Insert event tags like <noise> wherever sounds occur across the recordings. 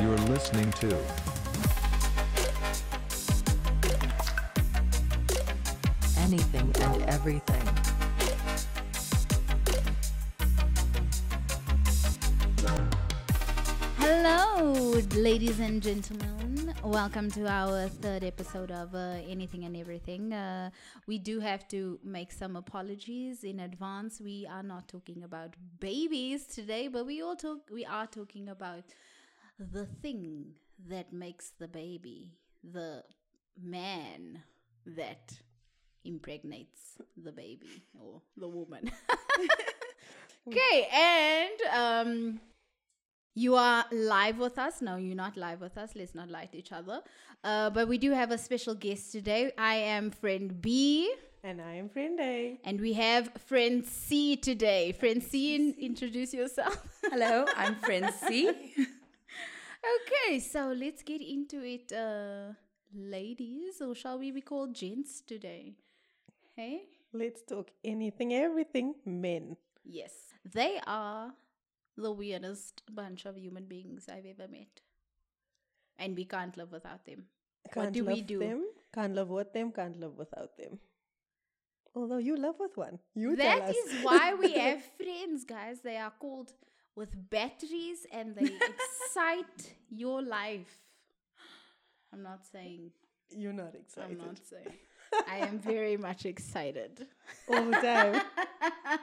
You're listening to anything and everything. Hello, ladies and gentlemen. Welcome to our third episode of uh, Anything and Everything. Uh, we do have to make some apologies in advance. We are not talking about babies today, but we all talk. We are talking about the thing that makes the baby, the man that impregnates the baby or the woman. <laughs> okay, and um you are live with us. No, you're not live with us. Let's not lie to each other. Uh, but we do have a special guest today. I am friend B, And I am friend A. and we have friend C today. Friend C, in- introduce yourself. <laughs> Hello, I'm friend C. <laughs> okay, so let's get into it, uh, ladies, or shall we be called gents today? Hey? Let's talk anything, everything, men. Yes. They are the weirdest bunch of human beings I've ever met. And we can't live without them. Can't what do we do? them, can't live with them, can't live without them. Although you love with one. You That is why we <laughs> have friends, guys. They are called with batteries and they <laughs> excite your life. I'm not saying, You're not excited. I'm not saying. I am very much excited. All the time. <laughs>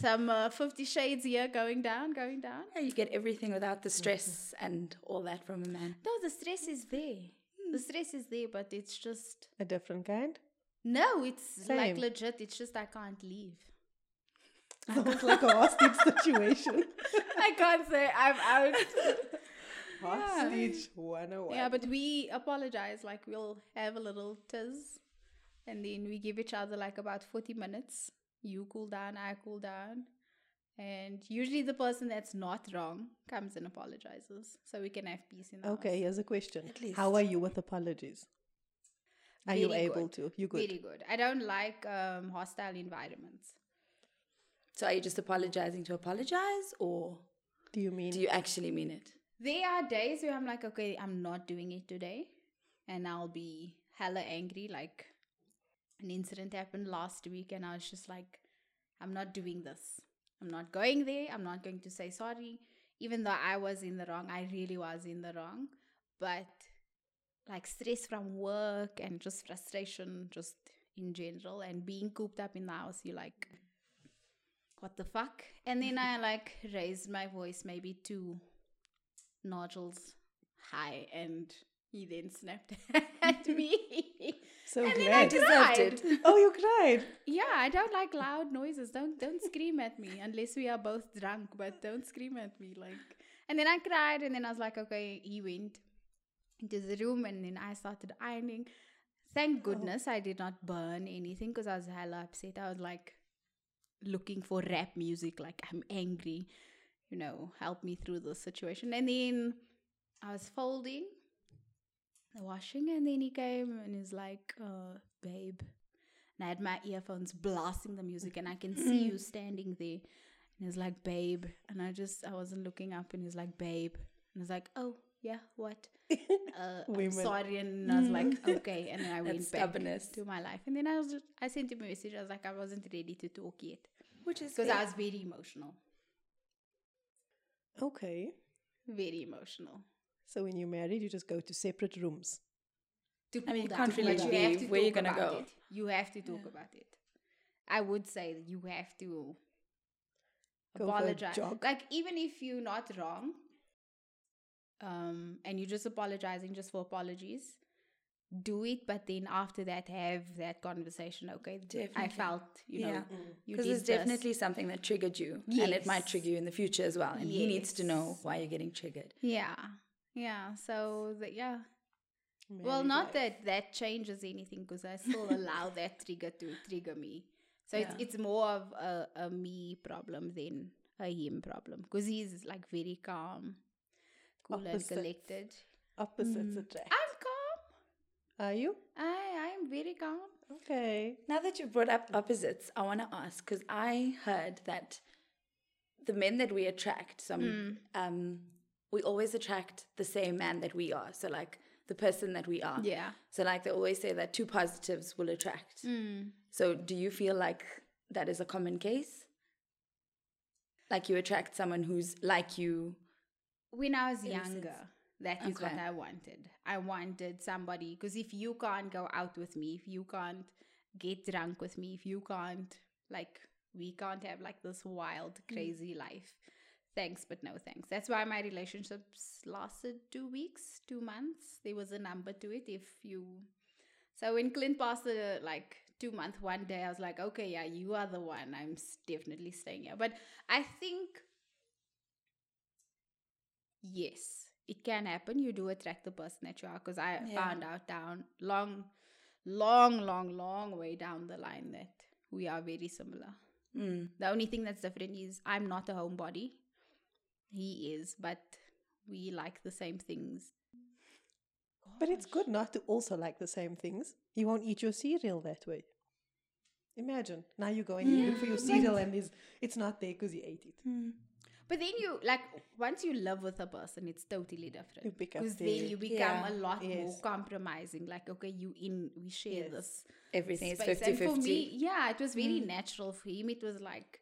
Some uh, 50 shades here going down, going down. you get everything without the stress and all that from a man. No, the stress is there. The stress is there, but it's just. A different kind. No, it's like legit. It's just I can't leave. <laughs> Sounds like a hostage situation. <laughs> I can't say I'm out. <laughs> Hostage 101. Yeah, but we apologize. Like we'll have a little tiz, and then we give each other like about forty minutes. You cool down, I cool down, and usually the person that's not wrong comes and apologizes, so we can have peace in the Okay, house. here's a question. least. How are you with apologies? Are you Very able good. to? You good? Very good. I don't like um, hostile environments. So are you just apologizing to apologize or Do you mean do you actually mean it? There are days where I'm like, okay, I'm not doing it today. And I'll be hella angry. Like an incident happened last week, and I was just like, I'm not doing this. I'm not going there. I'm not going to say sorry. Even though I was in the wrong, I really was in the wrong. But like stress from work and just frustration, just in general, and being cooped up in the house, you're like, what the fuck? And then I <laughs> like raised my voice maybe two nodules high, and he then snapped <laughs> at me. So and then I. Deserved it. <laughs> Oh, you cried. Yeah, I don't like loud noises. Don't don't scream at me unless we are both drunk. But don't scream at me like. And then I cried, and then I was like, okay. He went into the room, and then I started ironing. Thank oh. goodness I did not burn anything because I was hella upset. I was like looking for rap music, like I'm angry, you know, help me through this situation. And then I was folding, washing, and then he came and he's like, uh, babe. And I had my earphones blasting the music, and I can see you <laughs> standing there. And he's like, babe. And I just, I wasn't looking up, and he's like, babe. And I was like, oh, yeah, what? <laughs> Uh, I'm sorry. And I was like, <laughs> okay. And then I went back to my life. And then I was, just, I sent him a message. I was like, I wasn't ready to talk yet Which is because I was very emotional, Okay. very emotional. So when you're married, you just go to separate rooms. To I mean, you can't really but you have to where you're talk gonna go. it. You have to talk about it. I would say that you have to Go apologize. Like even if you're not wrong, um, and you're just apologizing just for apologies, do it. But then after that, have that conversation. Okay, I felt you know Yeah. you Because did it's this. definitely something that triggered you, and it might trigger you in the future as well. And he needs to know why you're getting triggered. yeah, yeah. So that yeah. Well, not that that changes anything because I still allow <laughs> that trigger to trigger me. So Yeah. it's it's more of a, a me problem than a him problem because he's like very calm, cool Opposites. and collected. Opposites attract. I'm calm. Are you? I I'm very calm. Okay. Now that you brought up opposites, I want to ask because I heard that the men that we attract, some Mm. um, we always attract the same man that we are. So like the person that we are. Yeah. So like they always say that two positives will attract. Mm. So do you feel like that is a common case? Like you attract someone who's like you. when I was younger, that is what I wanted. I wanted somebody because if you can't go out with me, if you can't get drunk with me, if you can't like we can't have like this wild, crazy life. Thanks, but no thanks. That's why my relationships lasted two weeks, two months. There was a number to it. If you, so when Clint passed the like two month one day, I was like, okay, yeah, you are the one. I'm definitely staying here. But I think yes, it can happen. You do attract the person that you are. Because I Yeah. found out down long, long, long, long way down the line that we are very similar. Mm. The only thing that's different is I'm not a homebody. He is, but we like the same things. But it's good not to also like the same things. You won't eat your cereal that way. Imagine now you go and you look for your cereal and it's it's not there because you ate it. Hmm. But then you like once you live with a person, it's totally different. You pick up because then you become Yeah. a lot more compromising. Like okay, you in we share Yes. this Everything is space. 50 And for me, yeah, it was very hmm. natural for him. It was like,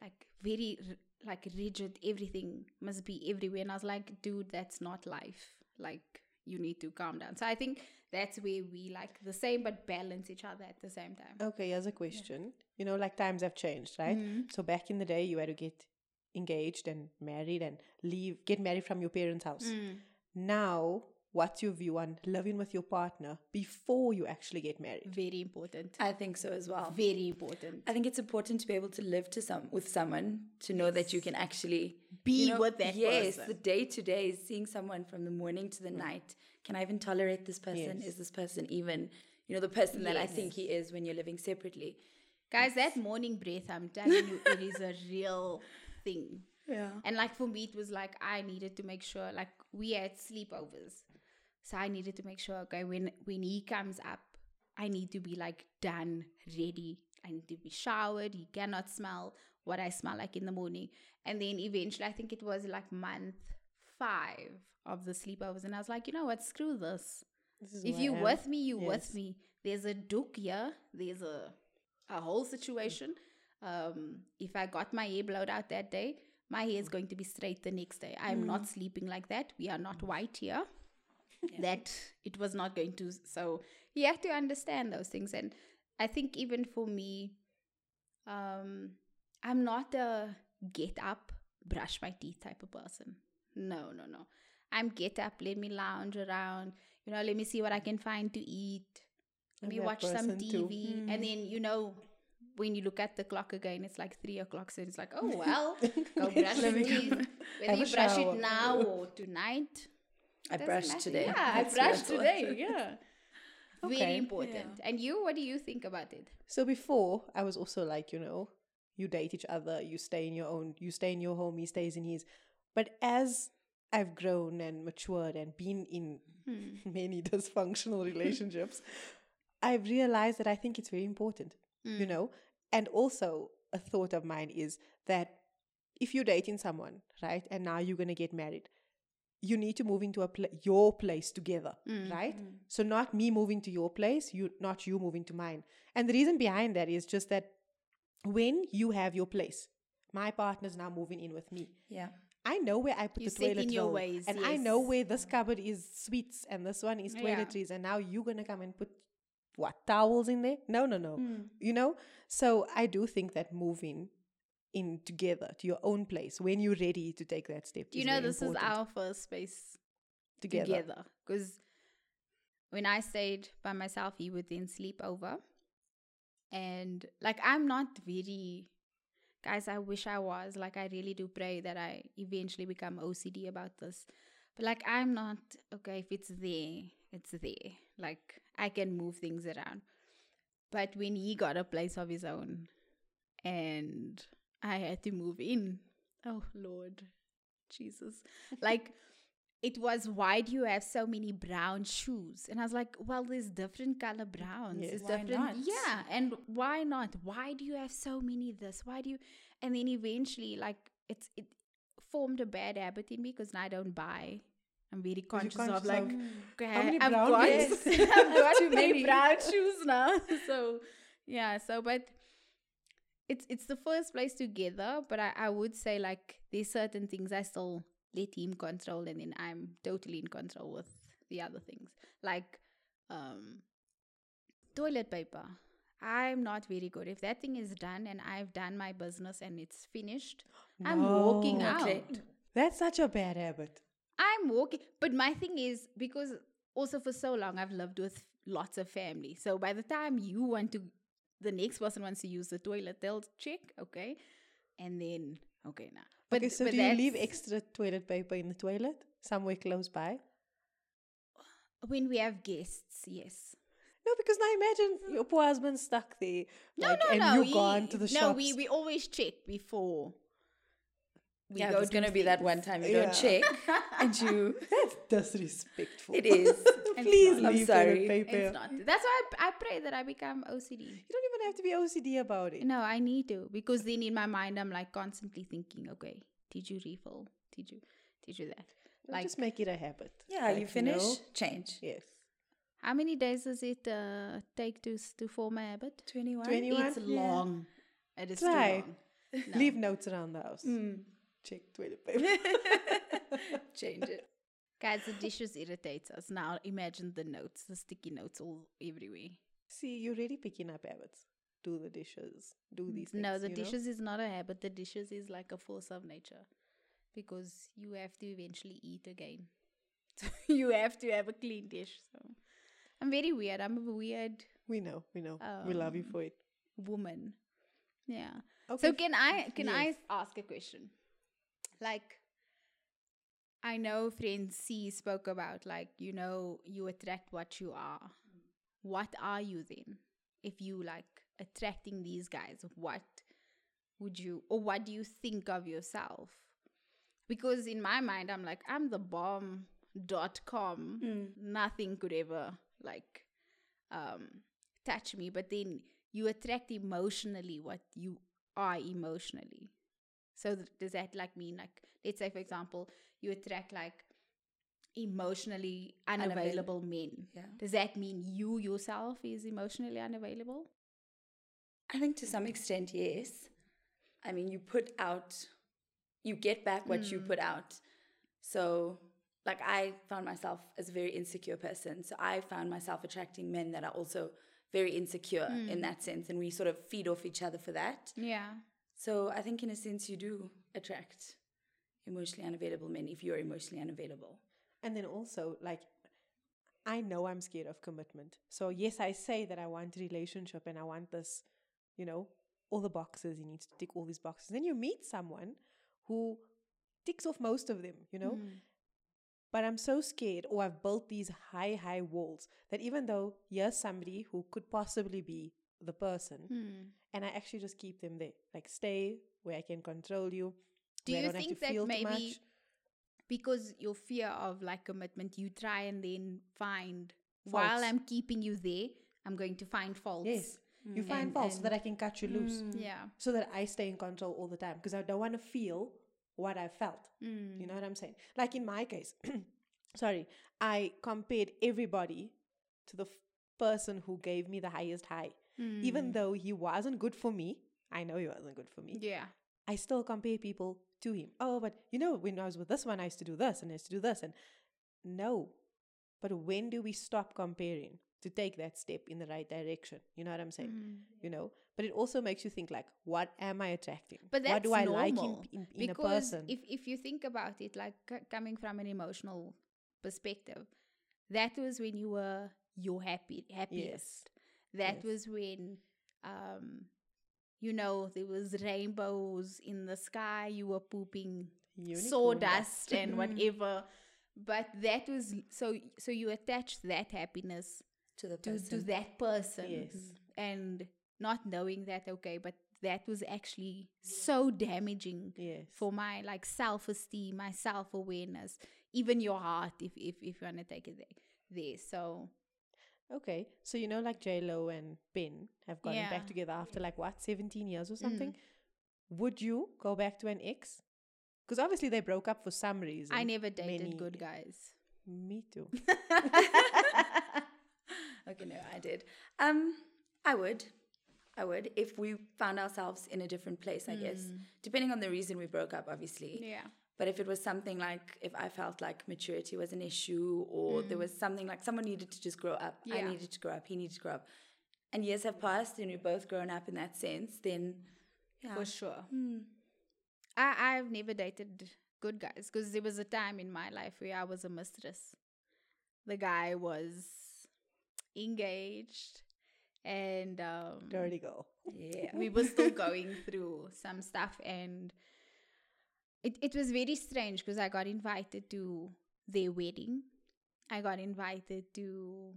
like very r- like rigid. Everything must be everywhere, and I was like, dude, that's not life. Like you need to calm down. So I think that's where we like the same but balance each other at the same time. Okay, here's a question. You know, like times have changed, right? Mm-hmm. So back in the day, you had to get engaged and married and leave, get married from your parents' house. Mm. Now, what's your view on living with your partner before you actually get married? Very important. I think so as well. Very important. I think it's important to be able to live to some with someone to know that you can actually Be you know, with that yes, person. the day to day is seeing someone from the morning to the mm. night. Can I even tolerate this person? Yes. Is this person even you know the person that I think he is when you're living separately? Guys, that morning breath, I'm telling you, it is a <laughs> real thing. Yeah. And like for me, it was like I needed to make sure, like we had sleepovers, so I needed to make sure, okay, when when he comes up, I need to be like done, ready. I need to be showered. He cannot smell what I smell like in the morning. And then eventually, I think it was like month five of the sleepovers, and I was like, you know what, screw this. This If you am. with me, you Yes. with me. There's a duke here. There's a a whole situation. Um, if I got my hair blowed out that day, my hair is going to be straight the next day. I'm not sleeping like that. We are not white here. That it was not going to. So you have to understand those things. And I think even for me, um, I'm not a get up, brush my teeth type of person. No, no, no. I'm get up, let me lounge around, you know, let me see what I can find to eat. Let me watch some. TV. And then, you know, when you look at the clock again, it's like three o'clock. So it's like, oh, <laughs> well, go brush your teeth. <laughs> Whether you brush shower. it now or tonight. I brushed matter. today. Yeah, I That's what brushed today. <laughs> Yeah. Okay. Very important. And you, what do you think about it? So before, I was also like, you know, you date each other, you stay in your own, you stay in your home, he stays in his. But as I've grown and matured and been in hmm. <laughs> many dysfunctional <laughs> relationships, I've realized that I think it's very important, you hmm. know? And also, a thought of mine is that if you're dating someone, right, and now you're going to get married, you need to move into a pla- your place together, mm, right? Mm. So not me moving to your place, you not you moving to mine. And the reason behind that is just that when you have your place, my partner's now moving in with me. Yeah. I know where I put You the toilet roll, ways, and I know where this mm. cupboard is sweets and this one is Yeah. toiletries, and now you're gonna come and put what towels in there? No, no, no. Hmm. You know. So I do think that moving in together to your own place when you're ready to take that step. Do you know this important. is our first space together. together? Because when I stayed by myself, he would then sleep over. And like, I'm not very, guys, I wish I was. Like, I really do pray that I eventually become OCD about this. But like, I'm not, okay, if it's there, it's there. Like, I can move things around. But when he got a place of his own and I had to move in, oh Lord, Jesus. Like <laughs> it was why do you have so many brown shoes? And I was like, well, there's different color browns. Yes. Why different, not? yeah. And why not? Why do you have so many this? Why do you? And then eventually, like it's it formed a bad habit in me because now I don't buy. I'm very conscious, conscious of like, <laughs> okay, How many I've brown got, pairs? <laughs> I've got Too many. brown shoes now. so yeah, so but it's it's the first place together, but I, I would say like there's certain things I still let him control and then I'm totally in control with the other things. Like um toilet paper. I'm not very good. If that thing is done and I've done my business and it's finished, I'm walking out. That's such a bad habit. I'm walking, but my thing is because also for so long I've lived with lots of family. So by the time you want to, the next person wants to use the toilet, they'll check, okay, and then okay now. But okay, so but do you leave extra toilet paper in the toilet somewhere close by? when we have guests? Yes. No, because now imagine your poor husband stuck there, No, like, no, and no. you gone to the no, shops. we we always check before. We yeah, go do gonna be that one time you Yeah. don't check <laughs> and you. <laughs> That's disrespectful. It is. <laughs> Please not. I'm leave sorry. It's not. That's why I, I pray that I become OCD. You don't even have to be OCD about it. No, I need to because then in my mind I'm like constantly thinking, okay, did you refill? Did you did you that? Well, Like just make it a habit. Yeah, Like, you finish, know, change. Yes. how many days does it uh, take to to form a habit? 21? 21? It's Yeah. long. It is Try. too long. No. Leave notes around the house. Mm. Check toilet paper. <laughs> change it. Guys, the dishes irritates us. Now imagine the notes, the sticky notes all everywhere. See, you're really picking up habits. Do the dishes. Do these things. no, the you know? dishes is not a habit. The dishes is like a force of nature because you have to eventually eat again. <laughs> So you have to have a clean dish. So I'm very weird. I'm a weird We know, we know. we love you Um, for it. woman. Yeah. Okay. So can I can I ask a question? Like I know friend C spoke about like you know you attract what you are. What are you then? If you like attracting these guys, what would you or what do you think of yourself? Because in my mind I'm like I'm the bomb dot com. Nothing could ever like um touch me, but then you attract emotionally what you are emotionally. So th- does that like mean like let's say for example you attract like emotionally unavailable men. Yeah. Does that mean you yourself is emotionally unavailable? I think to some mm. extent, yes. I mean, you put out, you get back what you mm. put out. So, like, I found myself as a very insecure person. So, I found myself attracting men that are also very insecure in mm. that sense. And we sort of feed off each other for that. Yeah. So, I think in a sense, you do attract emotionally unavailable men if you're emotionally unavailable. And then also, like, I know I'm scared of commitment. So, yes, I say that I want a relationship and I want this, you know, all the boxes. You need to tick all these boxes. Then you meet someone who ticks off most of them, you know? Mm. But I'm so scared, or I've built these high, high walls that even though here's somebody who could possibly be the person, Hmm. and I actually just keep them there. Like, stay where I can control you. Do you don't think to that feel maybe because your fear of like commitment, you try and then find while I'm keeping you there, I'm going to find faults. Yes. You find And- faults so that I can cut you loose. Yeah. So that I stay in control all the time. Because I don't want to feel what I felt. Mm. You know what I'm saying? Like in my case, <clears throat> sorry, I compared everybody to the f- person who gave me the highest high. Even mm. though he wasn't good for me, I know he wasn't good for me. Yeah. I still compare people to him. Oh, but you know, when I was with this one, I used to do this and I used to do this. And no. But when do we stop comparing to take that step in the right direction? You know what I'm saying? Mm. You know? But it also makes you think like, what am I attracting? But that's what do I like in, normal, in, in a because person? if if you think about it, like c- coming from an emotional perspective, that was when you were your happy happiest. That Yes. was when, um, you know, there was rainbows in the sky. You were pooping Unicorn sawdust <laughs> and whatever. But that was so. So you attached that happiness To the to, person. to that person Yes. and not knowing that okay but that was actually so damaging Yes. for my like self-esteem my self-awareness even your heart if if, if you want to take it there there so Okay, so you know, like J Lo and Ben have gotten Yeah. back together after like what seventeen years or something. Would you go back to an ex? Because obviously they broke up for some reason. i never dated many- good guys Me too. <laughs> okay, no, I did. Um, I would. I would if we found ourselves in a different place, I guess. Depending on the reason we broke up, obviously. yeah But if it was something like if I felt like maturity was an issue or there was something like someone needed to just grow up, I Mm. Needed to grow up, he needed to grow up, and years have passed and we've both grown up in that sense, then yeah. for sure i i've never dated good guys because there was a time in my life where i was a mistress the guy was engaged and um Dirty girl. Yeah. we were still <laughs> going through some stuff and it, it was very strange because i got invited to their wedding i got invited to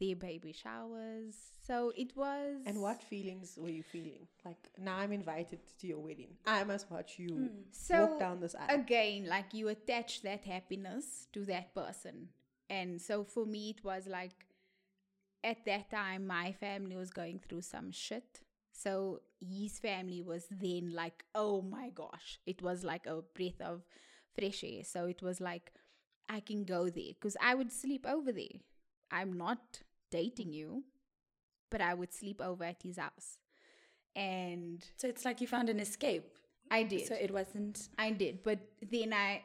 their baby showers so it was And what feelings were you feeling? Like now I'm invited to your wedding. I must watch you hmm. so walk down this aisle. again like you attach that happiness to that person and so for me it was like at that time my family was going through some shit so his family was then like oh my gosh it was like a breath of fresh air so it was like i can go there because i would sleep over there i'm not dating you but i would sleep over at his house and So it's like you found an escape. i did So it wasn't. I did, but then I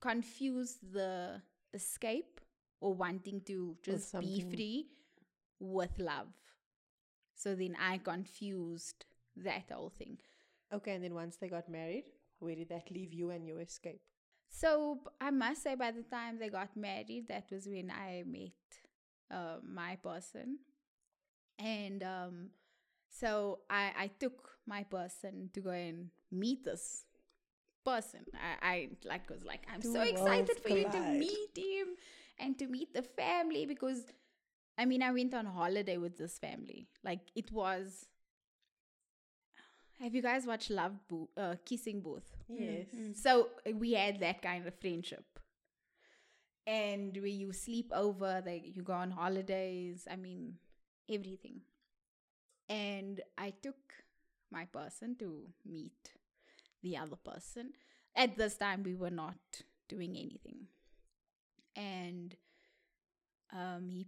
confused the escape or wanting to just be free with love. So then I confused that whole thing. okay, and then once they got married, where did that leave you and your escape? So I must say, by the time they got married, that was when I met uh, my person, and um, so I I took my person to go and meet this person. I, I like was like I'm Two so excited for you to meet him and to meet the family because I mean I went on holiday with this family. Like it was. Have you guys watched Love Bo- uh, Kissing Booth? Yes. So uh, we had that kind of friendship. And where you sleep over, like you go on holidays, I mean, everything. And I took my person to meet the other person. At this time, we were not doing anything. And um, he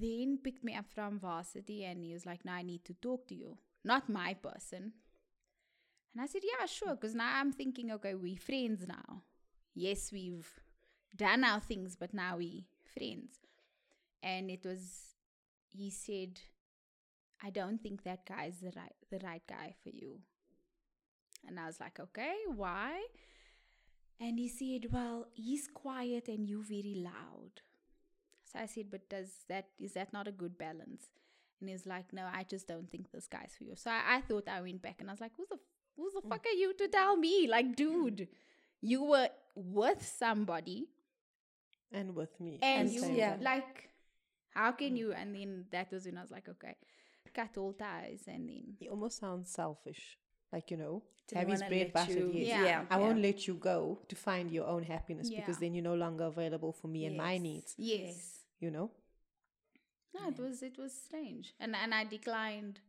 then picked me up from varsity and he was like, Now I need to talk to you. Not my person. And I said, Yeah, sure. Because now I'm thinking, okay, we're friends now. Yes, we've done our things, but now we friends. And it was, he said, I don't think that guy is the right, the right guy for you. And I was like, okay, why? And he said, well, he's quiet and you're very loud. So I said, but does that is that not a good balance? And he's like, no, I just don't think this guy's for you. So I, I thought I went back and I was like, who the who the mm. fuck are you to tell me? Like, dude, you were with somebody And with me. and at the you yeah. like, how can mm. you? And then that was when I was like, okay, cut all ties, and then He almost sounds selfish. Like, you know, Didn't have his wanna bread buttered, yes. Yeah. yeah. I won't let you go to find your own happiness because then you're no longer available for me and my needs, yes. You know? No, it was it was strange, and and I declined.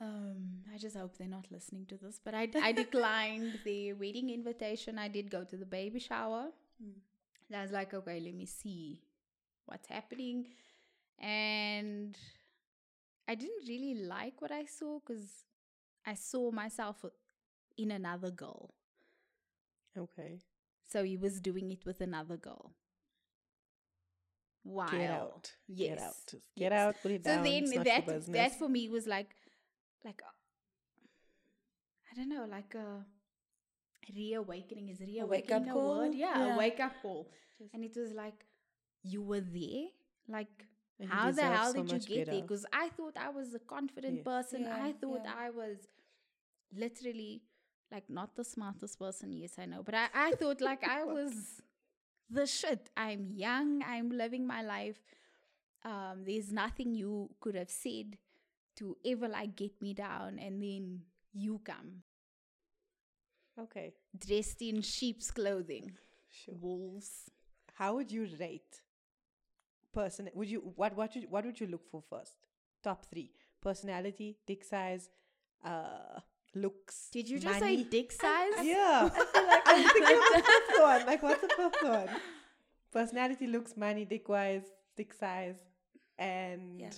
Um, I just hope they're not listening to this, but I I <laughs> declined the wedding invitation. I did go to the baby shower. And I was like, okay, let me see what's happening, and I didn't really like what I saw because I saw myself in another girl. Okay. So he was doing it with another girl. Wow. Get out. Yes. Get out. Just get Yes. out. Put it So down. then it's not that that for me was like like I don't know, like a reawakening is reawakening wake-up a word? call? Yeah, Yeah. a wake up call. And it was like you were there, like. And How the hell so did you get there? Because I thought I was a confident Yes. person. Yeah, I thought yeah. I was literally like not the smartest person. Yes, I know, but I, I thought like I <laughs> was the shit. I'm young. I'm living my life. Um, there's nothing you could have said to ever like get me down, and then you come Okay. dressed in sheep's clothing. Sure. wolves. How would you rate person? Would you what what would, what would you look for first? Top three: personality, dick size, uh, looks. Did you just money. say dick <laughs> size? Yeah, I feel like I'm thinking of the fifth <laughs> one. Like, what's the fifth one? Personality, looks, money, dick wise, dick size, and Yeah.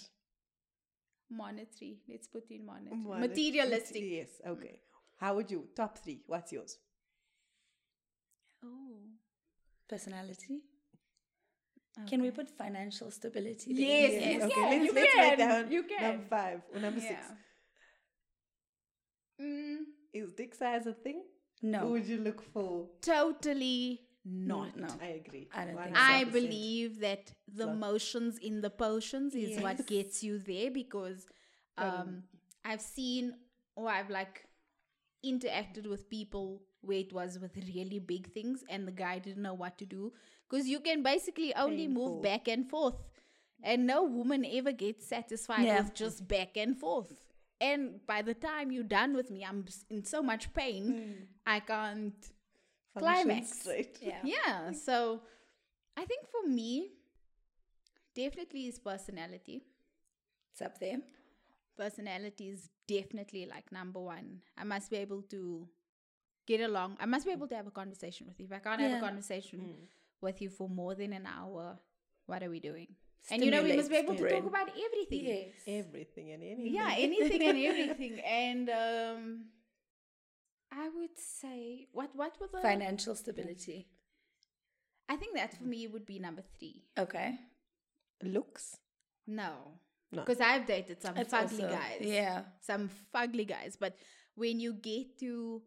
Monetary. Let's put in monetary. Money- Materialistic. Yes. Mm. Okay. How would you top three? What's yours? Oh. Personality. Can we put financial stability? there? Yes, Yes, okay, can, let's, you let's can, make that one you can. number five or number six. Mm, Is dick size a thing? No. Who would you look for? totally not. No. I agree. I don't think so. I believe that the Love. motions in the potions is what gets you there because um, I've seen or I've like interacted with people where it was with really big things and the guy didn't know what to do because you can basically only move back and forth and no woman ever gets satisfied Yeah. with just back and forth and by the time you're done with me i'm in so much pain i can't Function climax. straight. Yeah. <laughs> yeah so i think for me definitely is personality It's up there. personality is definitely like number one i must be able to get along i must be able to have a conversation with you if i can't have Yeah. a Mm. conversation with you for more than an hour what are we doing and you know we must be able to talk about everything Yes. Everything and anything. yeah <laughs> anything and everything and um i would say what what was the Financial stability. i think that for me would be number three Okay. Looks. no No. because i've dated some It's fugly also- guys Yeah. some fugly guys but when you get to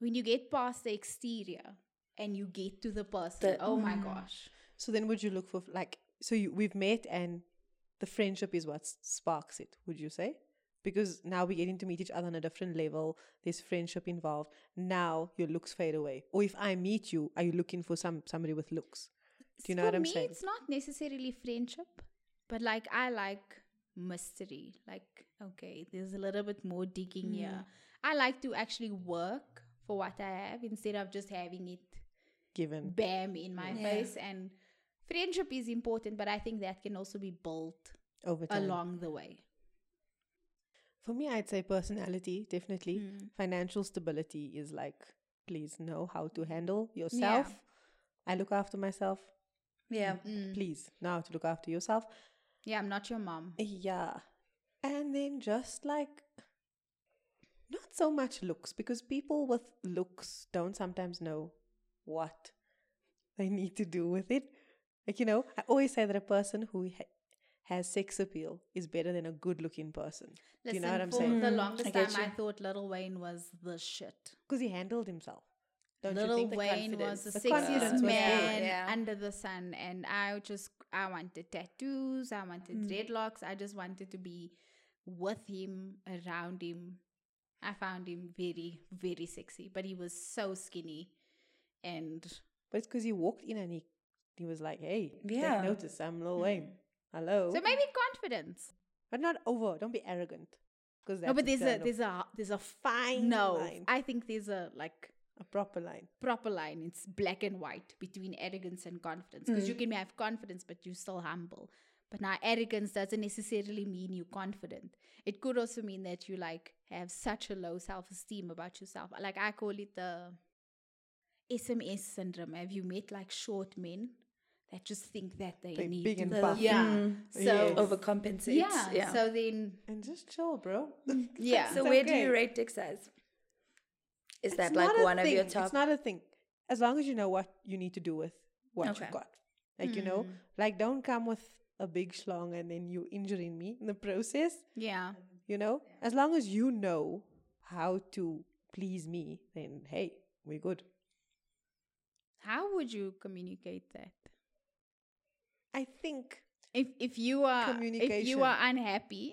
when you get past the exterior and you get to the person The- oh my Mm. gosh So then, would you look for like? So you, we've met, and the friendship is what sparks it. Would you say? Because now we're getting to meet each other on a different level. There's friendship involved. Now your looks fade away. Or if I meet you, are you looking for some somebody with looks? Do you know for what I'm me, saying? it's not necessarily friendship, but like I like mystery. Like, okay, there's a little bit more digging here. Hmm. I like to actually work for what I have instead of just having it Given bam in my Yeah. face. And friendship is important, but I think that can also be built over time. along the way. For me, I'd say personality, definitely. Mm. Financial stability is like, please know how to handle yourself. I look after myself. Yeah. Mm. Please know how to look after yourself. Yeah, I'm not your mom. Yeah. And then just like, not so much looks, because people with looks don't sometimes know what they need to do with it. Like, you know, I always say that a person who ha- has sex appeal is better than a good looking person. do you know what I'm for saying? the Mm, longest I time, get I thought Little Wayne was the shit. Because he handled himself. Don't Little? Wayne confidence. was the, The sexiest man yeah. under the sun, and I just I wanted tattoos, I wanted Hmm. dreadlocks, I just wanted to be with him, around him. I found him very, very sexy, but he was so skinny, and But it's because he walked in and he, he was like, hey, Yeah. take notice, I'm Lil Wayne. Mm-hmm. Hello. so maybe confidence. but not over. Don't be arrogant. Because No, but there's a there's a there's a fine no. line. I think there's a like a proper line. proper line. It's black and white between arrogance and confidence. Because you mm. can have confidence, but you're still humble. But now arrogance doesn't necessarily mean you're confident. It could also mean that you like have such a low self esteem about yourself. Like I call it the SMS syndrome. Have you met like short men that just think that they They're need big to and The- buff. Yeah. Mm. So Yes. Overcompensates. yeah, Yeah. So then And just chill, bro. <laughs> yeah. So It's where do you rate dick size? Is It's that like a one of your top? It's not a thing. As long as you know what you need to do with what Okay. you've got. Like, you know, like don't come with a big schlong and then you injuring me in the process. yeah. You know, as long as you know how to please me, then hey, we're good. How would you communicate that? I think if if you are if you are unhappy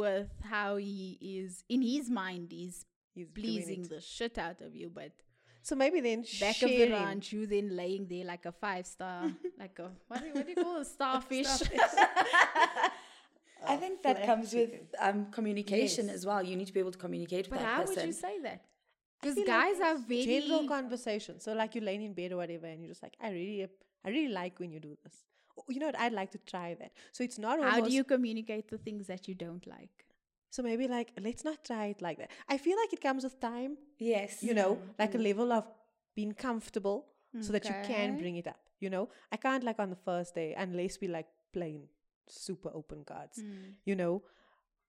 with how he is in his mind he's he's pleasing the shit out of you but So maybe then back sharing. of the ranch you then laying there like a five star <laughs> like a what do, what do you call a <laughs> starfish <laughs> I think that flat comes with um, communication Yes. as well. You need to be able to communicate with but that how person. would you say that Because guys like are very general conversation. So like you're laying in bed or whatever, and you're just like, I really, I really like when you do this. You know what? I'd like to try that. So it's not almost. How do you communicate the things that you don't like? So maybe like let's not try it like that. I feel like it comes with time. Yes. You know, like a level of being comfortable, so that you can bring it up. You know, I can't like on the first day unless we like plain super open cards. Hmm. You know,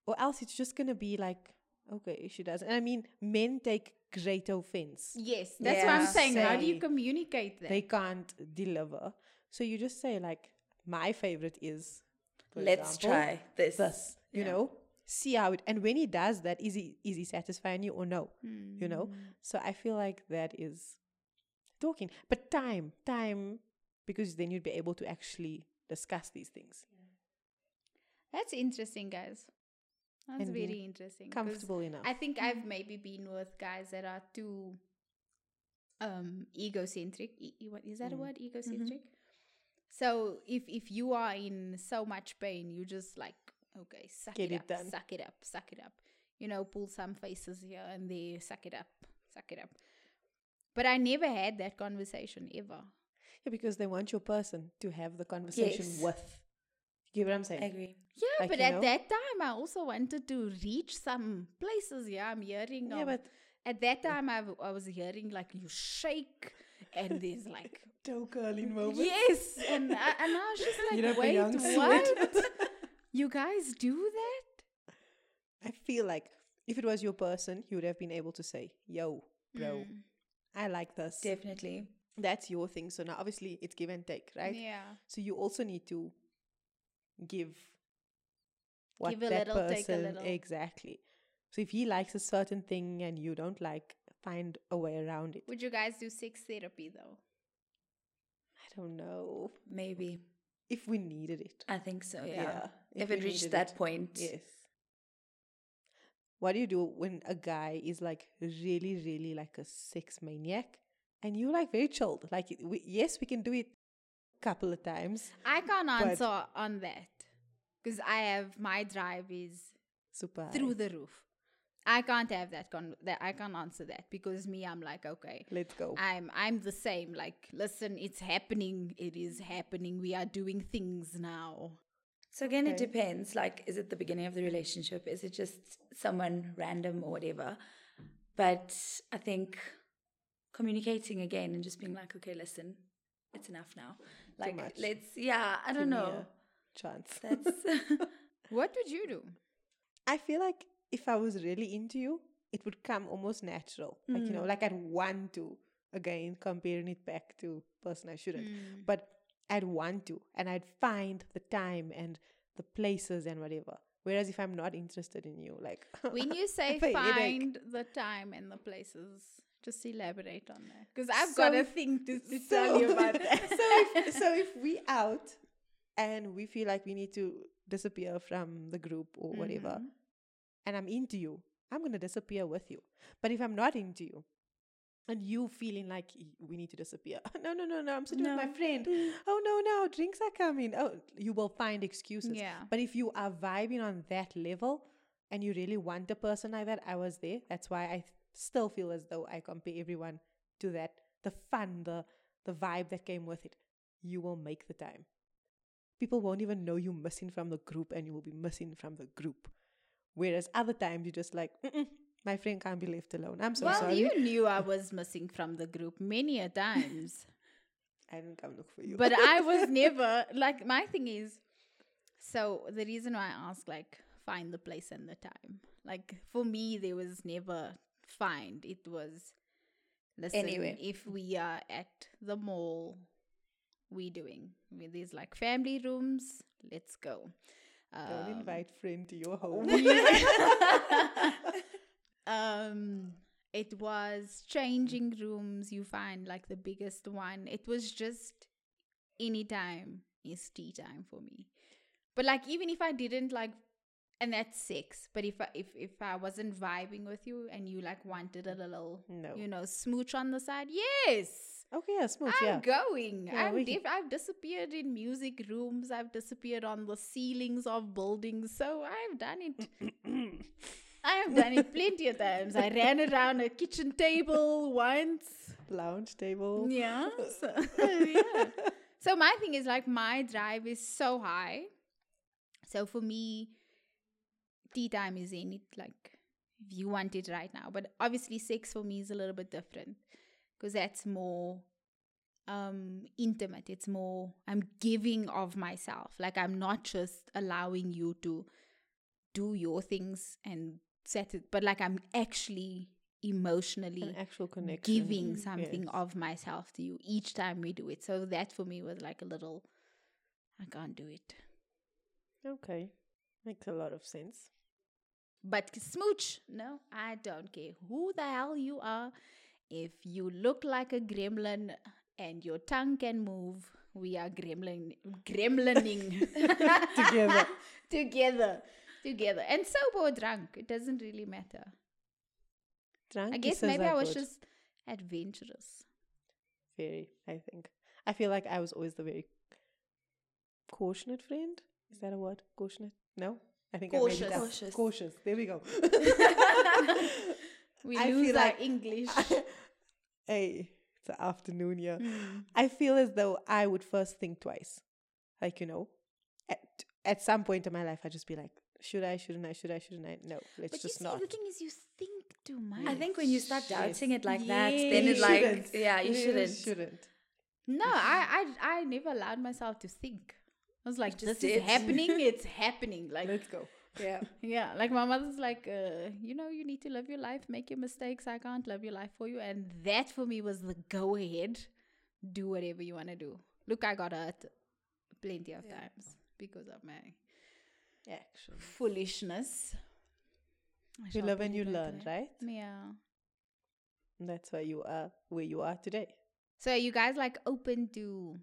or else it's just gonna be like. Okay, she does. And I mean, men take great offense. Yes, that's what I'm Yeah. saying. How do you communicate that? they can't deliver. So you just say like, my favorite is. Let's example, try this. this. You Yeah. know, see how it. And when he does that, is he is he satisfying you or no? You know. Hmm. So I feel like that is talking, but time, time, because then you'd be able to actually discuss these things. That's interesting, guys. That's And very interesting. Comfortable enough. I think I've maybe been with guys that are too um egocentric. E- what is that a Mm. word? Egocentric. So if if you are in so much pain, you just like okay, suck Get it, it up, done. suck it up, suck it up. You know, pull some faces here and there, suck it up, suck it up. But I never had that conversation ever. yeah, because they want your person to have the conversation Yes. with. You get what I'm saying? I agree. Yeah, Like, but at know? that time, I also wanted to reach some places. Yeah, I'm hearing. Yeah, of- but at that time, I, I was hearing like you shake, and there's like <laughs> toe curling moment. yes, and I, and I was just <laughs> like, You know, wait, what? <laughs> you guys do that? I feel like if it was your person, you would have been able to say, "Yo, bro, Mm. I like this." Definitely. That's your thing. So now, obviously, it's give and take, right? Yeah, So you also need to give what Give a that little, take a person little. exactly. So if he likes a certain thing and you don't like, find a way around it. would you guys do sex therapy though? I don't know Maybe. if we needed it. I think so. Yeah. Yeah, If, if it reached that it. point. Yes. What do you do when a guy is like really, really like a sex maniac, and you like very chilled? Like, we, yes, we can do it a couple of times. I can't answer on that because I have my drive is Super high. through the roof. I can't have that con that I can't answer that because me I'm like okay Let's go. I'm I'm the same like listen it's happening it is happening we are doing things now So again, it depends. Like, is it the beginning of the relationship? Is it just someone random or whatever? But I think communicating again and just being like, okay, listen, it's enough now. Like, much. let's, yeah, I Give don't know. chance. That's <laughs> <laughs> what would you do I feel like if I was really into you, it would come almost natural. Like, you know, like I'd want to, again, comparing it back to person I shouldn't. Mm. But I'd want to, and I'd find the time and the places and whatever. Whereas if I'm not interested in you, like <laughs> when you say a headache. find the time and the places just elaborate on that because I've So got a thing to, to so, <laughs> tell you about that <laughs> so if so if we out and we feel like we need to disappear from the group or whatever, Mhm. And I'm into you, I'm gonna disappear with you. But if I'm not into you, and you feeling like we need to disappear, <laughs> no, no, no, no, I'm sitting with my friend. <laughs> Oh no, no, drinks are coming. Oh, you will find excuses. Yeah. But if you are vibing on that level, and you really want a person like that, I was there. That's why I th- still feel as though I compare everyone to that. The fun, the the vibe that came with it. You will make the time. People won't even know you're missing from the group, and you will be missing from the group. Whereas other times you're just like, my friend can't be left alone. I'm so well sorry. you knew I <laughs> was missing from the group many a times <laughs> I didn't come look for you. but I was <laughs> never like my thing is so the reason why I ask like find the place and the time. Like for me there was never find. It was listen Anywhere. if we are at the mall we doing. With these like family rooms, let's go. Don't Um, invite friend to your home. <laughs> um it was changing rooms you find like the biggest one it was just any time is tea time for me but like even if i didn't like and that's sex but if I, if if i wasn't vibing with you and you like wanted a little No. you know smooch on the side yes okay, yeah, smooth. I'm yeah. going. Yeah, I'm we dif- I've disappeared in music rooms. I've disappeared on the ceilings of buildings. So I've done it. I have done it plenty of times. I ran around a kitchen table once. Lounge table. Yeah. <laughs> So, <laughs> yeah. So my thing is like my drive is so high. So for me, tea time is in it like if you want it right now. But obviously sex for me is a little bit different because that's more um intimate. It's more I'm giving of myself. Like I'm not just allowing you to do your things and set it, but like I'm actually emotionally An actual connection. giving something Yes. of myself to you each time we do it. So that for me was like a little, I can't do it. Okay. Makes a lot of sense. But smooch, no, I don't care who the hell you are. If you look like a gremlin and your tongue can move, we are gremlin, gremlining <laughs> Together. <laughs> together, together, and sober or drunk, it doesn't really matter. Drunk I guess maybe I was good. just adventurous. very, I think. I feel like I was always the very cautionate friend. Is that a word? Cautionate? No? I think I made it up. Cautious. Cautious. There we go. <laughs> We I lose feel our like- <laughs> English. hey, it's the afternoon here. Mm. I feel as though I would first think twice. Like, you know, at, at some point in my life, I'd just be like, should I, shouldn't I, should I, shouldn't I? No, let's But just see, not. the thing is, you think too much. I think when you start Yes. doubting it like that, then You it like shouldn't. yeah, you shouldn't. shouldn't. no, I, I, I never allowed myself to think. I was like, just this did. is happening. It's happening. <laughs> Like, Let's go. Yeah. <laughs> yeah, like my mother's like, uh, you know, you need to live your life, make your mistakes. I can't live your life for you, and that for me was the go ahead. Do whatever you want to do. Look, I got hurt plenty of times because of my Action. foolishness. I You shall live and you learn, way. right? Yeah. And that's why you are where you are today. So are you guys like open to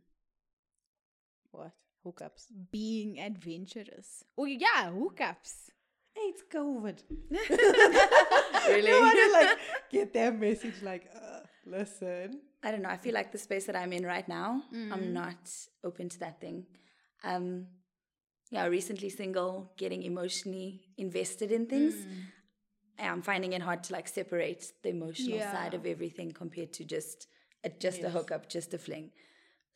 What? Hookups. being adventurous? Oh yeah, hookups. Hey, it's COVID. <laughs> Really? You want to like get that message like, uh, listen. I don't know. I feel like the space that I'm in right now, Mm. I'm not open to that thing. Um, yeah, recently single, getting emotionally invested in things. Mm. I'm finding it hard to like separate the emotional side of everything compared to just a, just a hookup, just a fling.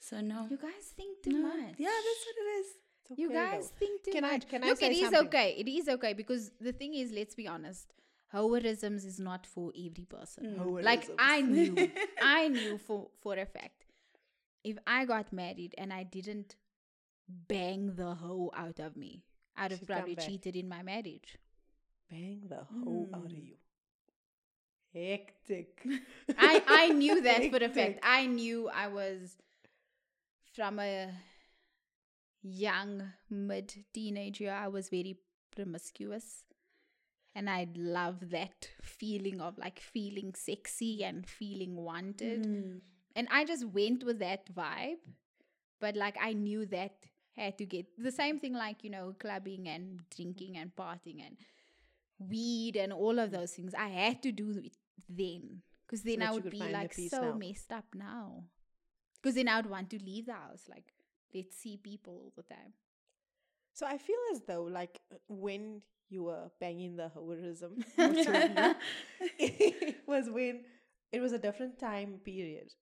So no, You guys think too No. much. Yeah, that's what it is. It's You guys though. think too Can I- much. can I Look, say it is something? okay. It is okay because the thing is, let's be honest, hoerisms is not for every person. Mm. Like I knew, <laughs> I knew for for a fact, if I got married and I didn't bang the hoe out of me, I'd have probably cheated in my marriage. Bang the hoe out of mm. you. Hectic. <laughs> I I knew that for a <laughs> fact. I knew I was from a young mid teenage year. I was very promiscuous, and I love that feeling of like feeling sexy and feeling wanted. And I just went with that vibe, but like I knew that had to get the same thing, like you know, clubbing and drinking and partying and weed and all of those things. I had to do it then because then that I would be like so now. messed up now. Because then I would want to leave the house, like let's see people all the time. So I feel as though, like, uh, when you were banging the hoerism, of two of you, it was when it was a different time period.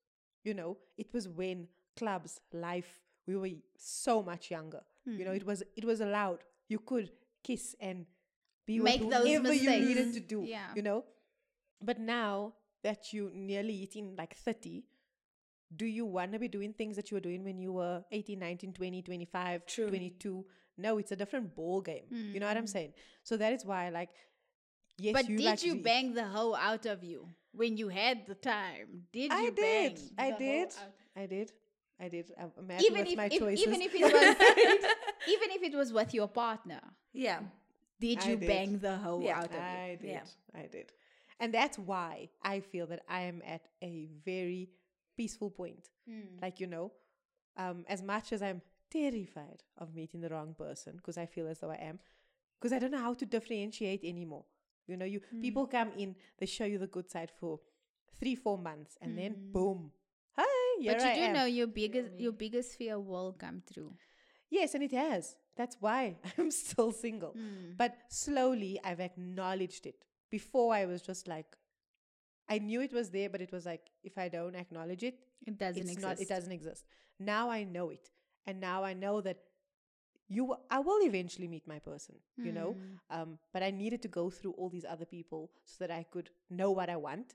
You know, it was when clubs, life, we were so much younger. You know, hmm. it was it was allowed. You could kiss and be Make with whoever you needed to do. Yeah. You know, but now that you nearly hitting like thirty. Do you want to be doing things that you were doing when you were 18, 19, 20, 25, True. 22? No, it's a different ball game. You know what I'm mm. saying? So that is why, like, yes, but you did like you to- bang the hoe out of you when you had the time? Did I you bang? did. I the did. I did. I did. I'm I'm happy Even with if, my if choices. even if <laughs> it was <laughs> even if it was with your partner, Yeah. did I you did. bang the hoe Yeah. out of you? I did. Yeah. I did. And that's why I feel that I am at a very peaceful point. Hmm. Like, you know, um, as much as I'm terrified of meeting the wrong person, because I feel as though I am, because I don't know how to differentiate anymore. You know, you Hmm. people come in, they show you the good side for three, four months, and then Hmm. boom. Hi, here But you I do am. know your biggest your biggest fear will come true. Yes, and it has. That's why <laughs> I'm still single. Hmm. But slowly I've acknowledged it. Before I was just like, I knew it was there, but it was like, if I don't acknowledge it, It doesn't exist. not, it doesn't exist. Now I know it. And now I know that you, I will eventually meet my person, you know? Hmm. Um, but I needed to go through all these other people so that I could know what I want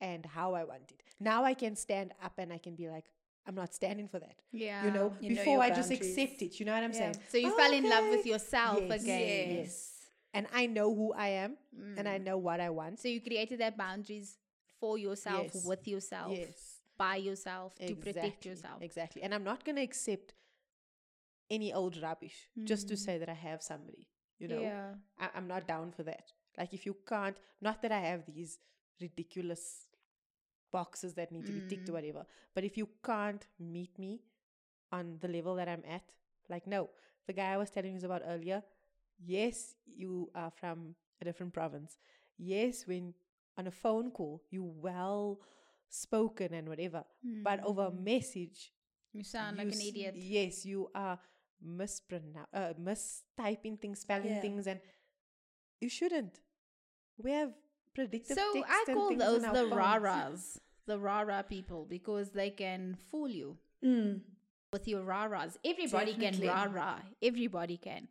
and how I want it. Now I can stand up and I can be like, I'm not standing for that. Yeah. You know, You before your I just accept it. You know what I'm Yeah. saying? So you fell in love with yourself Yes. again. Yes. And I know who I am and Mm. I know what I want. So you created that boundaries for yourself, Yes. with yourself, Yes. by yourself, to protect yourself. Exactly. And I'm not going to accept any old rubbish just to Mm. say that I have somebody. You know, Yeah. I, I'm not down for that. Like, if you can't, not that I have these ridiculous boxes that need to be ticked or Mm. whatever, but if you can't meet me on the level that I'm at, like, no, the guy I was telling you about earlier, yes, you are from a different province. Yes, when on a phone call, you well spoken and whatever, but over a Mm. message, You sound you like an s- idiot. Yes, you are mispronoun uh, mistyping things, spelling Yeah. things, and you shouldn't. We have predictive So text I and call those the <laughs> raras, the rara people, because they can fool you Mm. with your raras. Everybody Definitely. can rara, everybody can,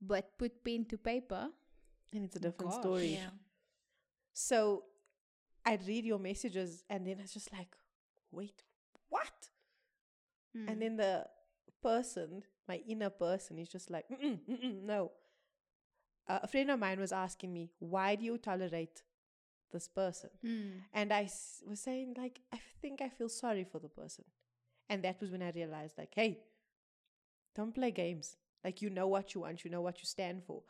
but put pen to paper. and it's a different Gosh. story. Yeah. So I'd read your messages, and then I was just like, "Wait, what?" Mm. And then the person, my inner person, is just like, mm-mm, mm-mm, "No." Uh, a friend of mine was asking me, "Why do you tolerate this person?" Mm. And I s- was saying, like, I think I feel sorry for the person. And that was when I realized, like, hey, don't play games. Like, you know what you want, you know what you stand for.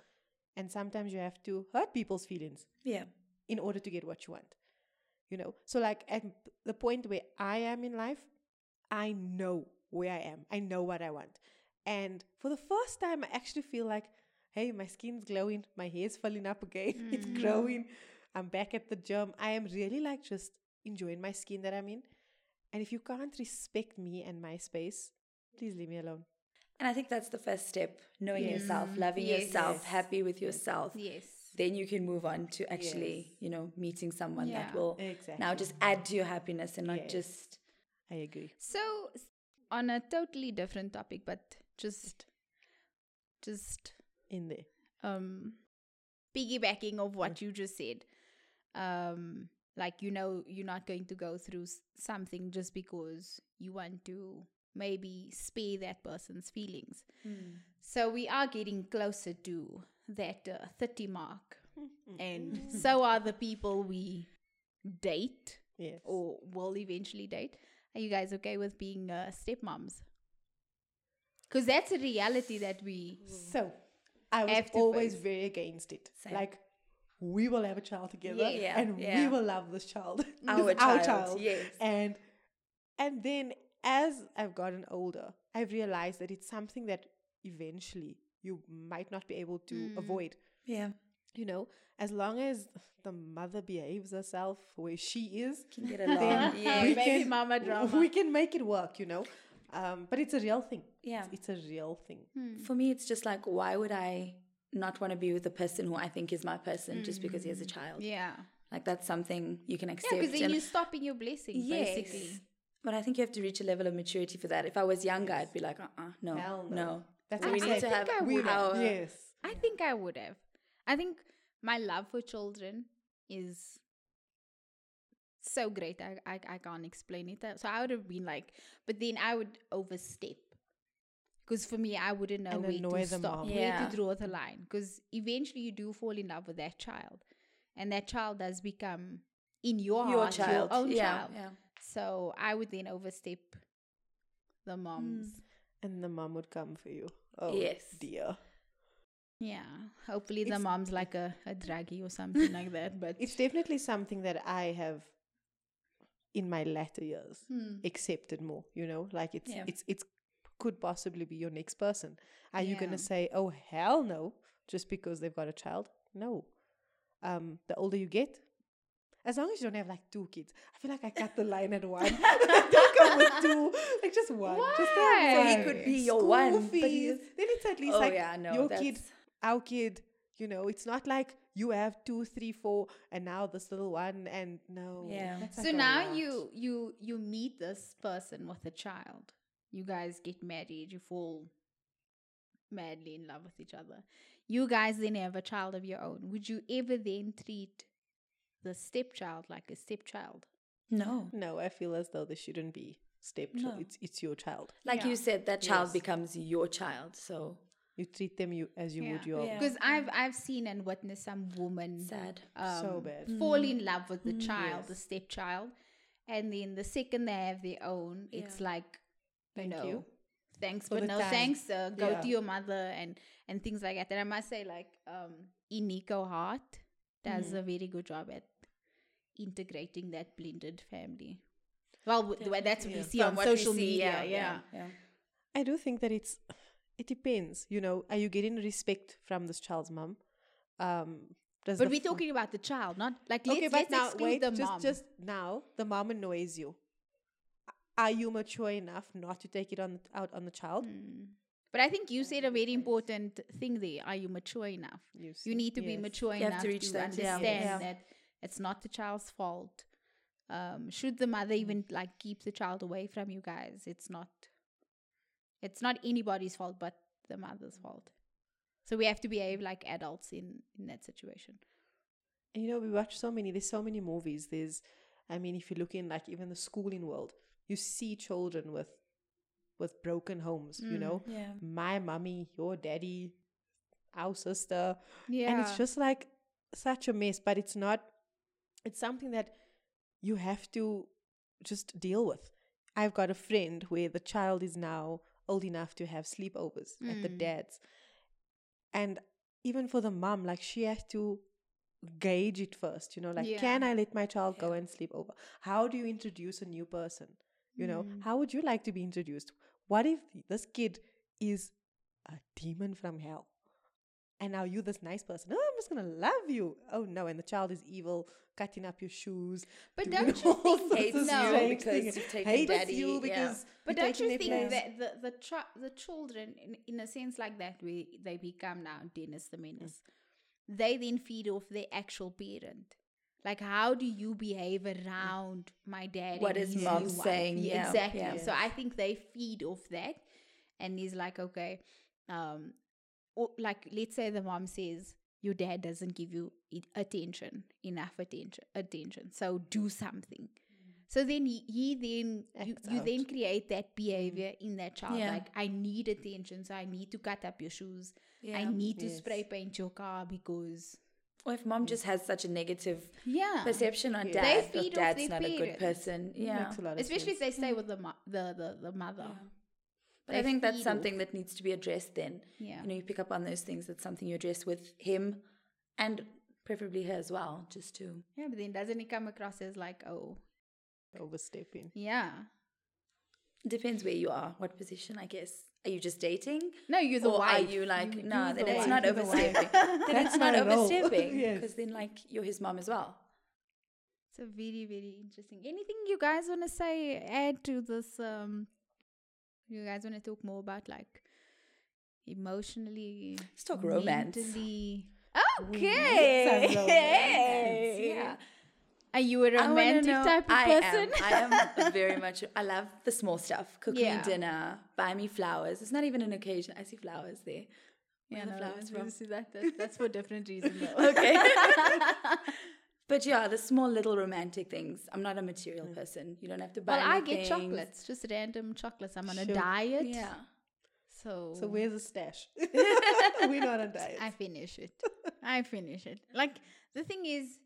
And sometimes you have to hurt people's feelings Yeah. In order to get what you want. You know? So, like, at the point where I am in life, I know where I am, I know what I want. And for the first time, I actually feel like, hey, my skin's glowing, my hair's filling up again, <laughs> it's mm. growing, I'm back at the gym. I am really like just enjoying my skin that I'm in. And if you can't respect me and my space, please leave me alone. And I think that's the first step knowing Yes. yourself, mm. loving Yes. yourself, Yes. happy with yourself. Yes. Then you can move on to actually, Yes. you know, meeting someone Yeah. that will Exactly. now just add to your happiness and not Yes. just. I agree. So, on a totally different topic, but just, just In there. um, piggybacking of what you just said. Um, like you know, you're not going to go through something just because you want to maybe spare that person's feelings. So we are getting closer to that uh, 30 mark, and so are the people we date Yes. or will eventually date. Are you guys okay with being uh, stepmoms? Because that's a reality that we. So I was always face. very against it. Same. Like we will have a child together Yeah. Yeah, and we will love this child. <laughs> Our our child, child. yes. And and then as I've gotten older, I've realized that it's something that eventually you might not be able to Mm. avoid. Yeah. You know, as long as the mother behaves herself where she is, Can get <laughs> then along. yeah. we Baby can, mama drama. We can make it work, you know. Um, but it's a real thing. Yeah. It's, it's a real thing. For me, it's just like, why would I not want to be with the person who I think is my person just because he has a child? Yeah. Like, that's something you can accept. Yeah, accept. because then and- you're stopping your blessings, Yes. basically. But I think you have to reach a level of maturity for that. If I was younger, I'd be like, uh uh no, no. no. That's we what I'm need to saying. have I would know. our. yes. I think I would have. I think my love for children is so great. I, I, I can't explain it. So I would have been like, but then I would overstep. Because for me, I wouldn't know And where to stop, mom. where to draw the line. Because eventually you do fall in love with that child. And that child does become, in your, Your heart, child. your own yeah, child. yeah. So I would then overstep the moms. Mm. And the mom would come for you. Oh, Yes. dear. Yeah. Hopefully the It's- mom's like a, a draggy or something like <laughs> that. But It's definitely something that I have in my latter years Hmm. accepted more, you know? Like it's Yeah. it's it's could possibly be your next person. Are you gonna say, Oh hell no, just because they've got a child? No. Um, the older you get, as long as you don't have like two kids. I feel like I cut the line at one. <laughs> <laughs> don't come come with two, like just one. Just have one. So he could be your School one, but fees. he's- Then it's at least Oh, like yeah, no, your kid, our kid. You know, it's not like you have two, three, four, and now this little one, and no. Yeah. So like now you you you meet this person with a child. You guys get married. You fall madly in love with each other. You guys then have a child of your own. Would you ever then treat the stepchild like a stepchild? No. No, I feel as though this shouldn't be stepchild. No. It's it's your child. Like Yeah. you said, that child Yes. becomes your child. So You treat them you as you would Yeah. your Yeah. Because I've I've seen and witnessed some woman sad. um, So bad. fall in love with the child, the stepchild, and then the second they have their own, it's like, Thank you know, you. thanks For but no time. thanks. Uh, go Yeah. to your mother and and things like that. And I must say, like, um, Eniko Hart does Mm-hmm. a very good job at integrating that blended family. Well, w- the way that's what we see From on what social see, media. Yeah, yeah. I do think that it's it depends. You know, are you getting respect from this child's mom? Um, does But we're f- talking about the child, not like let's, okay, but let's now wait, the just mom. just now the mom annoys you. Are you mature enough not to take it on out on the child? Mm. But I think you said a very important thing there. Are you mature enough? You You need to be mature You enough to to, reach that, understand Yeah. that it's not the child's fault. Um, should the mother even mm. like keep the child away from you guys? It's not. It's not anybody's fault but the mother's mm. fault. So we have to behave like adults in in that situation. And you know, we watch so many. There's so many movies. There's, I mean, if you look in like even the schooling world, you see children with, with broken homes. You mm, know, Yeah. my mommy, your daddy, our sister, Yeah, and it's just like such a mess. But it's not. It's something that you have to just deal with. I've got a friend where the child is now old enough to have sleepovers at the Mm. dad's, and even for the mom, like she has to gauge it first. You know, like can I let my child go and sleep over? How do you introduce a new person? You know, Mm. how would you like to be introduced? What if this kid is a demon from hell? And now you're this nice person, oh, I'm just gonna love you. Oh no, and the child is evil, cutting up your shoes. But don't <laughs> you think sorts hates of you strange because you've taken hates daddy, you yeah. because But you're don't you think place. that the the chi- the children, in, in a sense like that, we they become now Dennis the Menace. They then feed off their actual parent. Like, how do you behave around my dad? What and is his mom saying? Yeah, exactly. yeah. So I think they feed off that, and he's like, okay, um, or like let's say the mom says your dad doesn't give you attention enough attention attention, so do something. Mm. So then he, he then you, you then create that mm. behavior in that child. Yeah. Like I need attention, so I need to cut up your shoes. I Yeah. need to spray paint your car because Or if mom mm. just has such a negative yeah, perception on Yeah. dad, They of feed off dad's their not a good person. Yeah. Makes a lot of especially sense. if they stay with the mo- the, the the mother. But I think that's feed something that needs to be addressed then. Yeah. You know, you pick up on those things. That's something you address with him and preferably her as well, just to. Yeah, but then doesn't it come across as like, oh, overstepping. Yeah, Depends where you are, what position, I guess. Are you just dating? no, you're the or wife. are you like, You- no, you're then the it's not You're the wife. overstepping. <laughs> then it's not my role. overstepping. <laughs> Yes. Because then, like, you're his mom as well. It's a very very interesting. Anything you guys want to say? Add to this? Um, you guys want to talk more about like emotionally? Let's talk romance. mentally- Okay. romance. Yeah. Are you a romantic type of I person? Am, I am very much. I love the small stuff. <laughs> Cook Yeah. me dinner, buy me flowers. It's not even an occasion. I see flowers there. Where yeah, the no, flowers that's, from? obviously that, that, that's for different reasons. though. <laughs> Okay. <laughs> but yeah, the small little romantic things. I'm not a material mm. person. You don't have to buy. well, me I get things. chocolates, just random chocolates. I'm on a Sure. diet. Yeah. So, So where's the stash? <laughs> We're not on <laughs> diet. I finish it. I finish it. Like the thing is,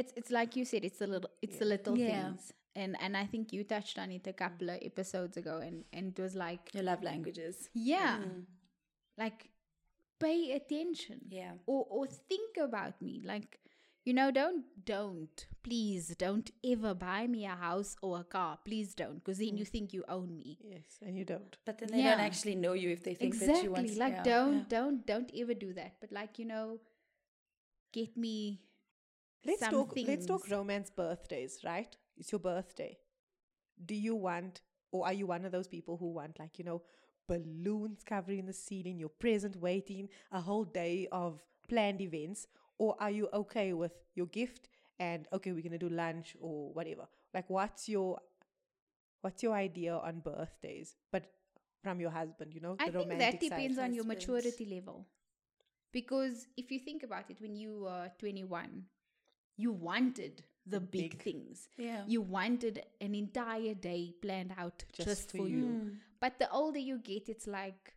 it's it's like you said, it's the little it's the little Yeah. things. And and I think you touched on it a couple of episodes ago and, and it was like Your love languages. yeah. Mm. Like pay attention. Yeah. Or or think about me. Like, you know, don't don't please don't ever buy me a house or a car. Please don't, because then you mm. think you own me. yes, and you don't. But then they don't actually know you if they think exactly that you want. like yeah, don't yeah. don't don't ever do that but like you know get me Let's some talk. Let's talk romance birthdays. Right? It's your birthday. do you want, or are you one of those people who want, like, you know, balloons covering the ceiling, your present waiting, a whole day of planned events? Or are you okay with your gift and, okay, we're going to do lunch or whatever? Like, what's your. What's your idea on birthdays? But from your husband, you know, I think that depends on your maturity level. Because if you think about it, when you were 21, you wanted the big, big- things. Yeah. You wanted an entire day planned out just, Just for for you. you. Mm. But the older you get, it's like,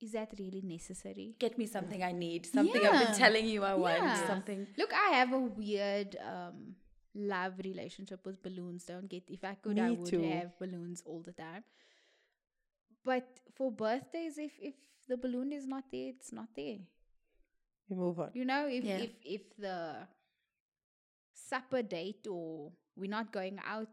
is that really necessary? Get me something I need. Something I've been telling you I want. Yeah. Something. Look, I have a weird um, love relationship with balloons. Don't get if I could, I would too. have balloons all the time. But for birthdays, if if the balloon is not there, it's not there. We move on. You know, if Yeah. if if the supper date or we're not going out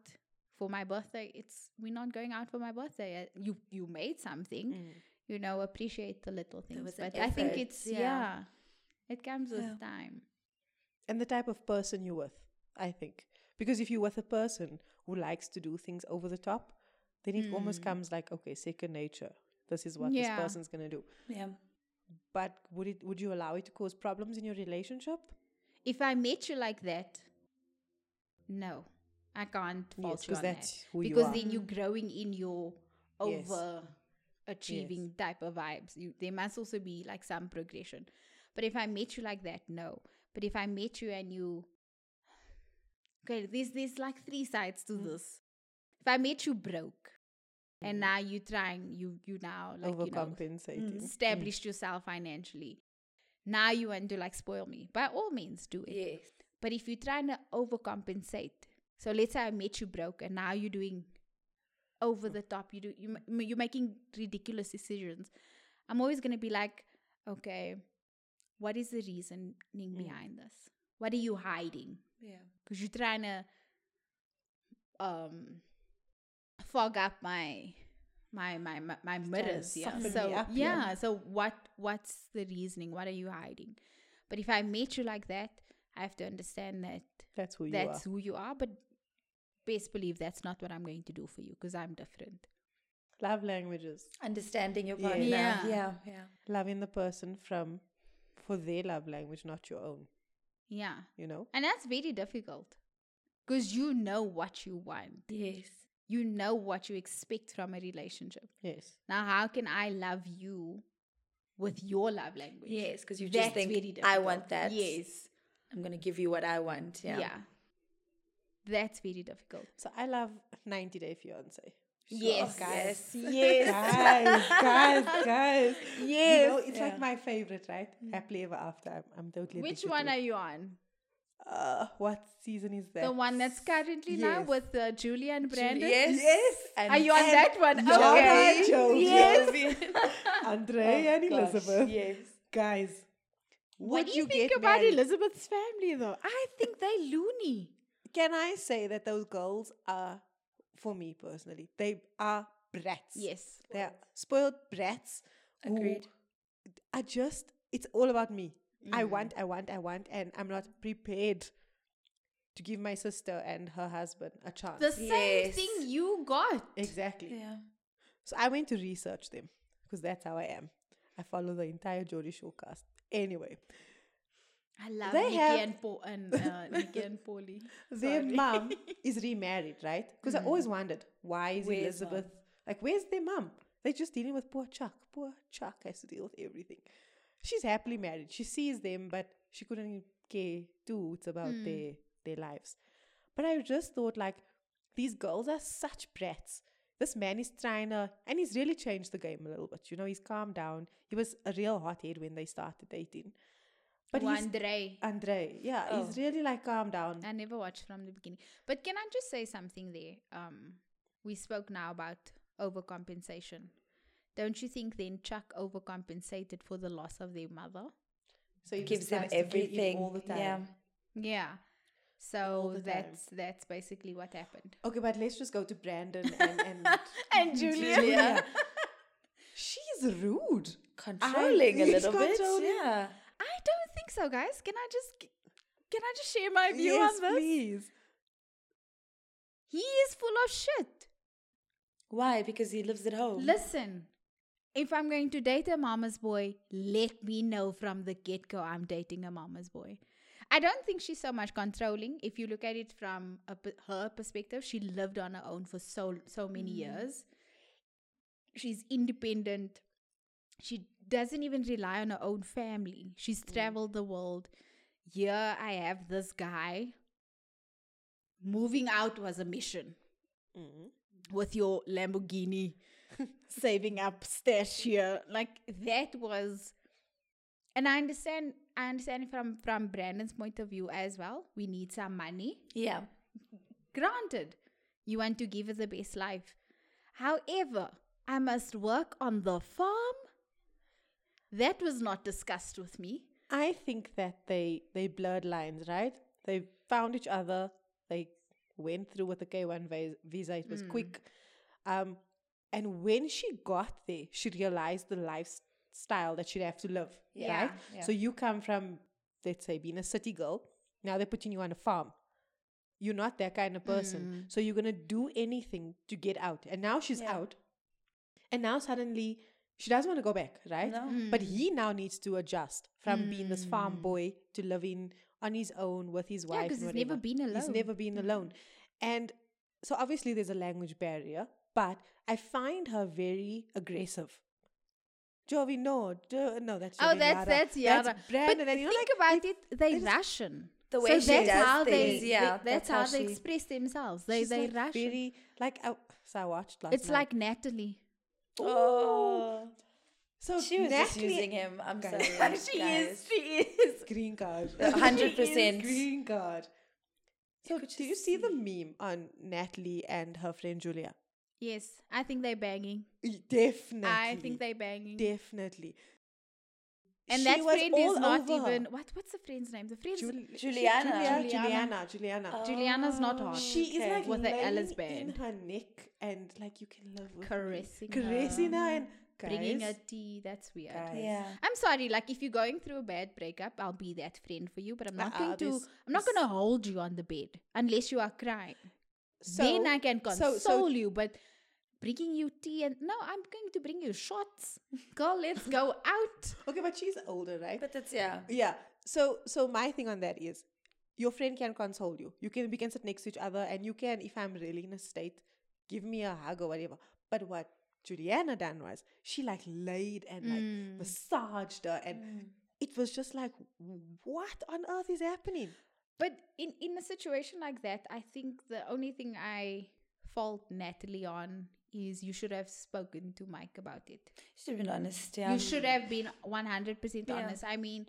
for my birthday, it's we're not going out for my birthday. Uh, You you made something, Mm. You know, appreciate the little things. was an But I think it's yeah. yeah. it comes with Yeah. time. and the type of person you're with, I think. Because if you're with a person who likes to do things over the top, then it almost comes like, okay, second nature. This is what Hmm. Yeah. this person's gonna do. Yeah. But would it would you allow it to cause problems in your relationship? If I met you like that, no, I can't fault Yes, you 'cause on that's that. who you because are. then you're growing in your Yes. Achieving type of vibes. You there must also be like some progression. But if I met you like that, no. But if I met you and you <sighs> okay, there's there's like three sides Mm. to this. If I met you broke and mm. now you trying you you now like you know mm, Overcompensating. Mm. established yourself financially. Now you want to like spoil me. By all means, do it. Yes. But if you're trying to overcompensate, so let's say I met you broke and now you're doing over the top, you do you you're making ridiculous decisions. I'm always gonna be like, okay, what is the reasoning behind this? What are you hiding? Yeah. Because you're trying to um fog up my my my my, my mirrors yeah so yeah. yeah. so what what's the reasoning what are you hiding but if i met you like that i have to understand that That's who you that's are. who you are but best believe that's not what i'm going to do for you because i'm different Love languages. Understanding your Yeah. partner. Yeah. Yeah. Yeah. Loving the person from for their love language, not your own. yeah You know? and that's very difficult because you know what you want Yes. you know what you expect from a relationship Yes. Now, how can I love you with your love language? Yes, because you That's just think very I want that. Yes. I'm gonna give you what I want. Yeah. Yeah. That's very difficult. So I love 90 Day Fiance. Yes. Yes. <laughs> Yes. guys, guys, guys. Yes. You know, it's Yeah. like my favorite, right? Happily ever after. I'm, I'm totally. Which one are you on? Uh, what season is that? The one that's currently now with uh, Julia and Brandon? Yes. Yes. And Are you on that one? Jana Okay. Jovi. Yes. <laughs> Andre and gosh, Elizabeth. Yes. Guys, What would do you, you think get about married? Elizabeth's family, though? I think they're loony. Can I say that those girls are, for me personally, they are brats. Yes. They are spoiled brats. who Agreed. Are just, it's all about me. I Mm. want, I want, I want, and I'm not prepared to give my sister and her husband a chance. The same Yes. thing you got. exactly. Yeah. So I went to research them because that's how I am. I follow the entire Jodie Showcast. Anyway, I love They Nikki have- and, Paul and uh, <laughs> Nikki and Paulie. their mom <laughs> is remarried, right? Because I always wondered why is Where's Elizabeth like where's their mom? They're just dealing with poor Chuck. Poor Chuck has to deal with everything. She's happily married. She sees them, but she couldn't care two it's about their their lives. But I just thought like these girls are such brats. This man is trying to, and he's really changed the game a little bit. You know, he's calmed down. He was a real hothead when they started dating. But he's Andre. Andre, yeah, he's Oh. really like calm down. I never watched from the beginning. But can I just say something there? Um, we spoke now about overcompensation. Don't you think then Chuck overcompensated for the loss of their mother? So he Gives them tries to give in everything. all the time. Yeah. Yeah. So the time. that's that's basically what happened. Okay, but let's just go to Brandon and and, <laughs> And Julia. <laughs> She's rude. Controlling a little bit. controlling. Yeah. I don't think so, guys. Can I just can I just share my view yes, on this? please. He is full of shit. Why? Because he lives at home. Listen, if I'm going to date a mama's boy, let me know from the get go I'm dating a mama's boy. I don't think she's so much controlling. If you look at it from a, her perspective, she lived on her own for so so many mm. years. She's independent. She doesn't even rely on her own family. She's mm. traveled the world. Here I have this guy. Moving out was a mission mm. with your Lamborghini <laughs> saving up stash here. Like that was and I understand I understand from from Brandon's point of view as well. We need some money. yeah. Granted, you want to give us the best life. However, I must work on the farm. That was not discussed with me. I think that they they blurred lines, right? They found each other. They went through with the K one visa. It was quick, um, and when she got there, she realized the lifestyle that she'd have to live. Yeah, right. yeah. So you come from, let's say, being a city girl. Now they're putting you on a farm. You're not that kind of person. Hmm. So you're gonna do anything to get out. And now she's Yeah. out. And now suddenly she doesn't want to go back, right? No. But he now needs to adjust from being this farm Mm. boy to living on his own with his wife. Yeah, wife. 'cause and he's never been alone. Mm. never been alone. And so obviously there's a language barrier, but I find her very aggressive. Jovi, no, Jo- no, that's Oh, that's Yara. that's Yara. That's Brandon, but and you know, think like, about it, they Russian. The so way she that's does how they, things, yeah, they- that's, that's how, how they express themselves. They they like Russian. very like I, so I watched last it's night. like Natalie. Oh. so She was just using him. I'm Guys. sorry. <laughs> she guys. is. She is. green card. A <laughs> hundred She is percent. green card. So could do you just see the meme on Natalie and her friend Julia? Yes, I think they're banging. Definitely. I think they're banging. definitely. And She that friend is not over even what? What's the friend's name? The friend's Jul- she- Juliana. Juliana. Juliana. Juliana. Oh. Juliana's not hot. She is Okay. like With the laying Alice in band. her neck and like you can love with me. Caressing caressing her, and bringing guys, her tea. That's weird. guys, Yeah. I'm sorry, like if you're going through a bad breakup, I'll be that friend for you, but I'm not Uh-uh, going to this- I'm not going to hold you on the bed unless you are crying. So, then I can so- console so- you, but bringing you tea and no, I'm going to bring you shots. <laughs> Girl, let's go out. okay, but she's older, right? But that's yeah. Yeah. So so my thing on that is your friend can console you. You can we can sit next to each other and you can, if I'm really in a state, give me a hug or whatever. But what Juliana done was she like laid and like Mm. massaged her and it was just like what on earth is happening? But in in a situation like that, I think the only thing I fault Natalie on is you should have spoken to Mike about it. You Should have been honest. Yeah. You should have been 100% Yeah. honest. I mean,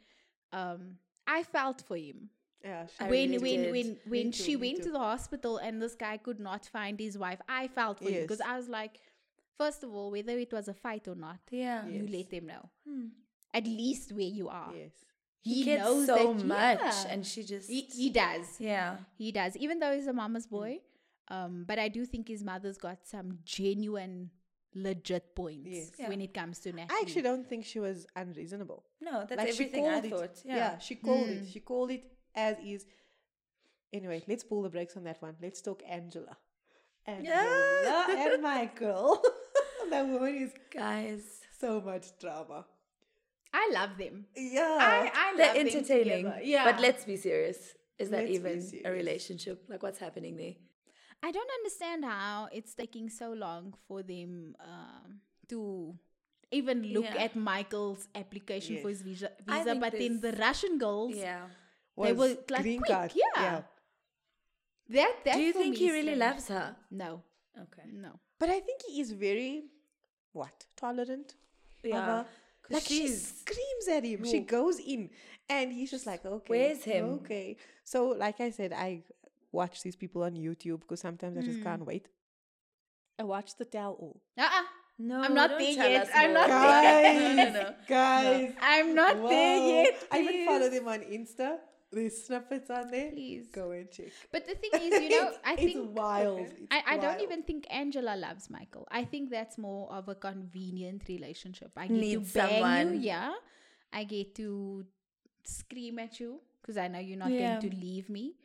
um, I felt for him. Yeah, when really when when when she went to the hospital and this guy could not find his wife, I felt for you because I was like, first of all, whether it was a fight or not, Yeah. you Yes. let them know Hmm. at least where you are. Yes. He, He knows so that, much, yeah. and she just He, he does. yeah. He does. Even though he's a mama's Mm. boy, um, but I do think his mother's got some genuine, legit points Yes. Yeah. when it comes to Natalie. I actually don't think she was unreasonable. No, that's like everything she I called it. thought. Yeah. Yeah. she called Mm. it. She called it as is. Anyway, let's pull the brakes on that one. Let's talk Angela. Angela <laughs> and Michael. <laughs> that woman is Guys, so much drama. I love them. Yeah. I, I they're love them entertaining. Yeah. But let's be serious. Is that Let's even a relationship? Like, what's happening there? I don't understand how it's taking so long for them um, to even look Yeah. at Michael's application for his visa. Visa but then the Russian girls, Yeah. they were like green quick, card. yeah. that that Do you think he really strange. loves her? No, Okay. no. But I think he is very, what, tolerant? of Yeah. Like she screams at him. She goes in, and he's just like, okay, Where's him? Okay. So, like I said, I watch these people on YouTube because sometimes I just Mm. can't wait. I watched the tell all. Uh-uh. No, I'm not don't there yet. I'm more. not there. no, no, no. <laughs> guys. I'm not there Wow. yet. I even follow please. them on Insta. There's snippets on there. Please. Go and check. But the thing is, you <laughs> know, It's- I it's think wild. It's I, I don't even think Angela loves Michael. I think that's more of a convenient relationship. I get Need to bang someone. you, yeah. I get to scream at you because I know you're not Yeah. going to leave me.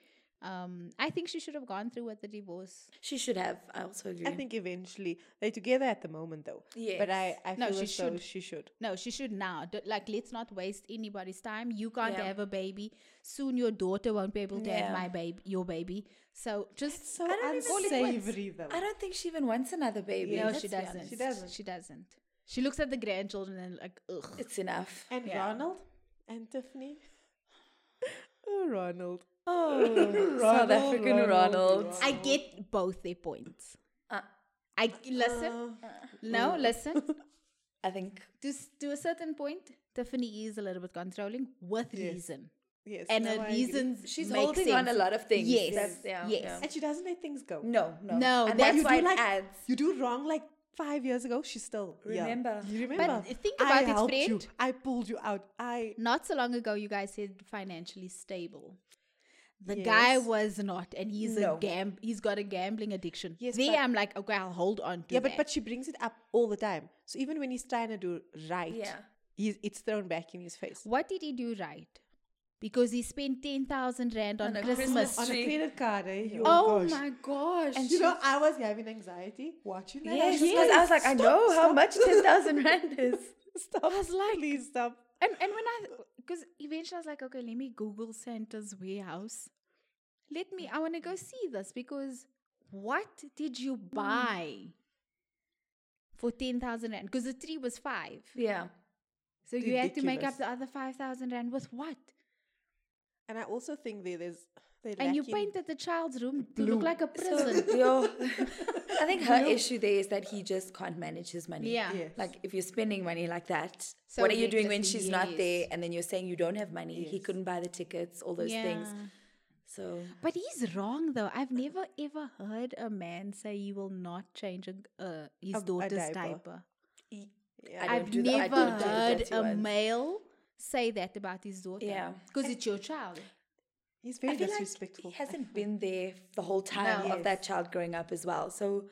Um, I think she should have gone through with the divorce. She should have. I also agree. I think eventually they're together at the moment though. Yeah. But I, I No, feel she as should. she should. No, she should now. D- Like, let's not waste anybody's time. You can't Yeah. have a baby. Soon your daughter won't be able to have my baby, your baby. So just So I don't think- unsavory though. I don't think she even wants another baby. no, she doesn't. She doesn't. She doesn't. She looks at the grandchildren and like, ugh. It's enough. And Yeah. Ronald and Tiffany. <sighs> oh, Ronald. Oh, <laughs> South African Ronald. I get both their points. Uh, I listen. no, listen. <laughs> I think To to a certain point, Tiffany is a little bit controlling with Yes. reason, Yes. and no, her I agree. reasons she's make holding on a lot of things. Yes, That's- yeah, yes. yeah. And she doesn't let things go. No, no, No, and that's You why do like- adds. You do wrong like five years ago. She's still yeah. Remember. You remember? But think I about it, helped friend. You. I pulled you out. I Not so long ago, you guys said financially stable. The guy was not, and he's No. a gam. He's got a gambling addiction. Yes, there I'm like, okay, I'll hold on to it. yeah, but that. but she brings it up all the time. So even when he's trying to do right, Yeah. he's it's thrown back in his face. what did he do right? Because he spent ten thousand rand on, On a Christmas. Christmas On a credit card, eh? Oh, oh gosh. my gosh! And You know, I was having anxiety watching that. I Yes, was because I was like, I "Stop, know how much stop." ten thousand <laughs> rand is. Stop. I was like, please stop. and and when I because eventually I was like, okay, let me Google Santa's warehouse. Let me. I want to go see this because what did you Hmm. buy for ten thousand rand? Because the tree was five, Yeah, so you had to make up the other five thousand rand with what? And I also think there, there's And you painted the child's room to look like a prison. So, <laughs> yo, I think her issue there is that he just can't manage his money. Yeah. Yes. Like if you're spending money like that, So what are you doing when recklessly, she's not there? And then you're saying you don't have money. He couldn't buy the tickets, all those things. Yeah. So But he's wrong though. I've never ever heard a man say he will not change a, uh, his A- a daughter's diaper. diaper. Yeah. I don't I've do the- I never don't do the heard a ones. male say that about his daughter. Yeah. Because it's your child. He's I very feel like disrespectful. he hasn't been there the whole time No. of that child growing up as well. So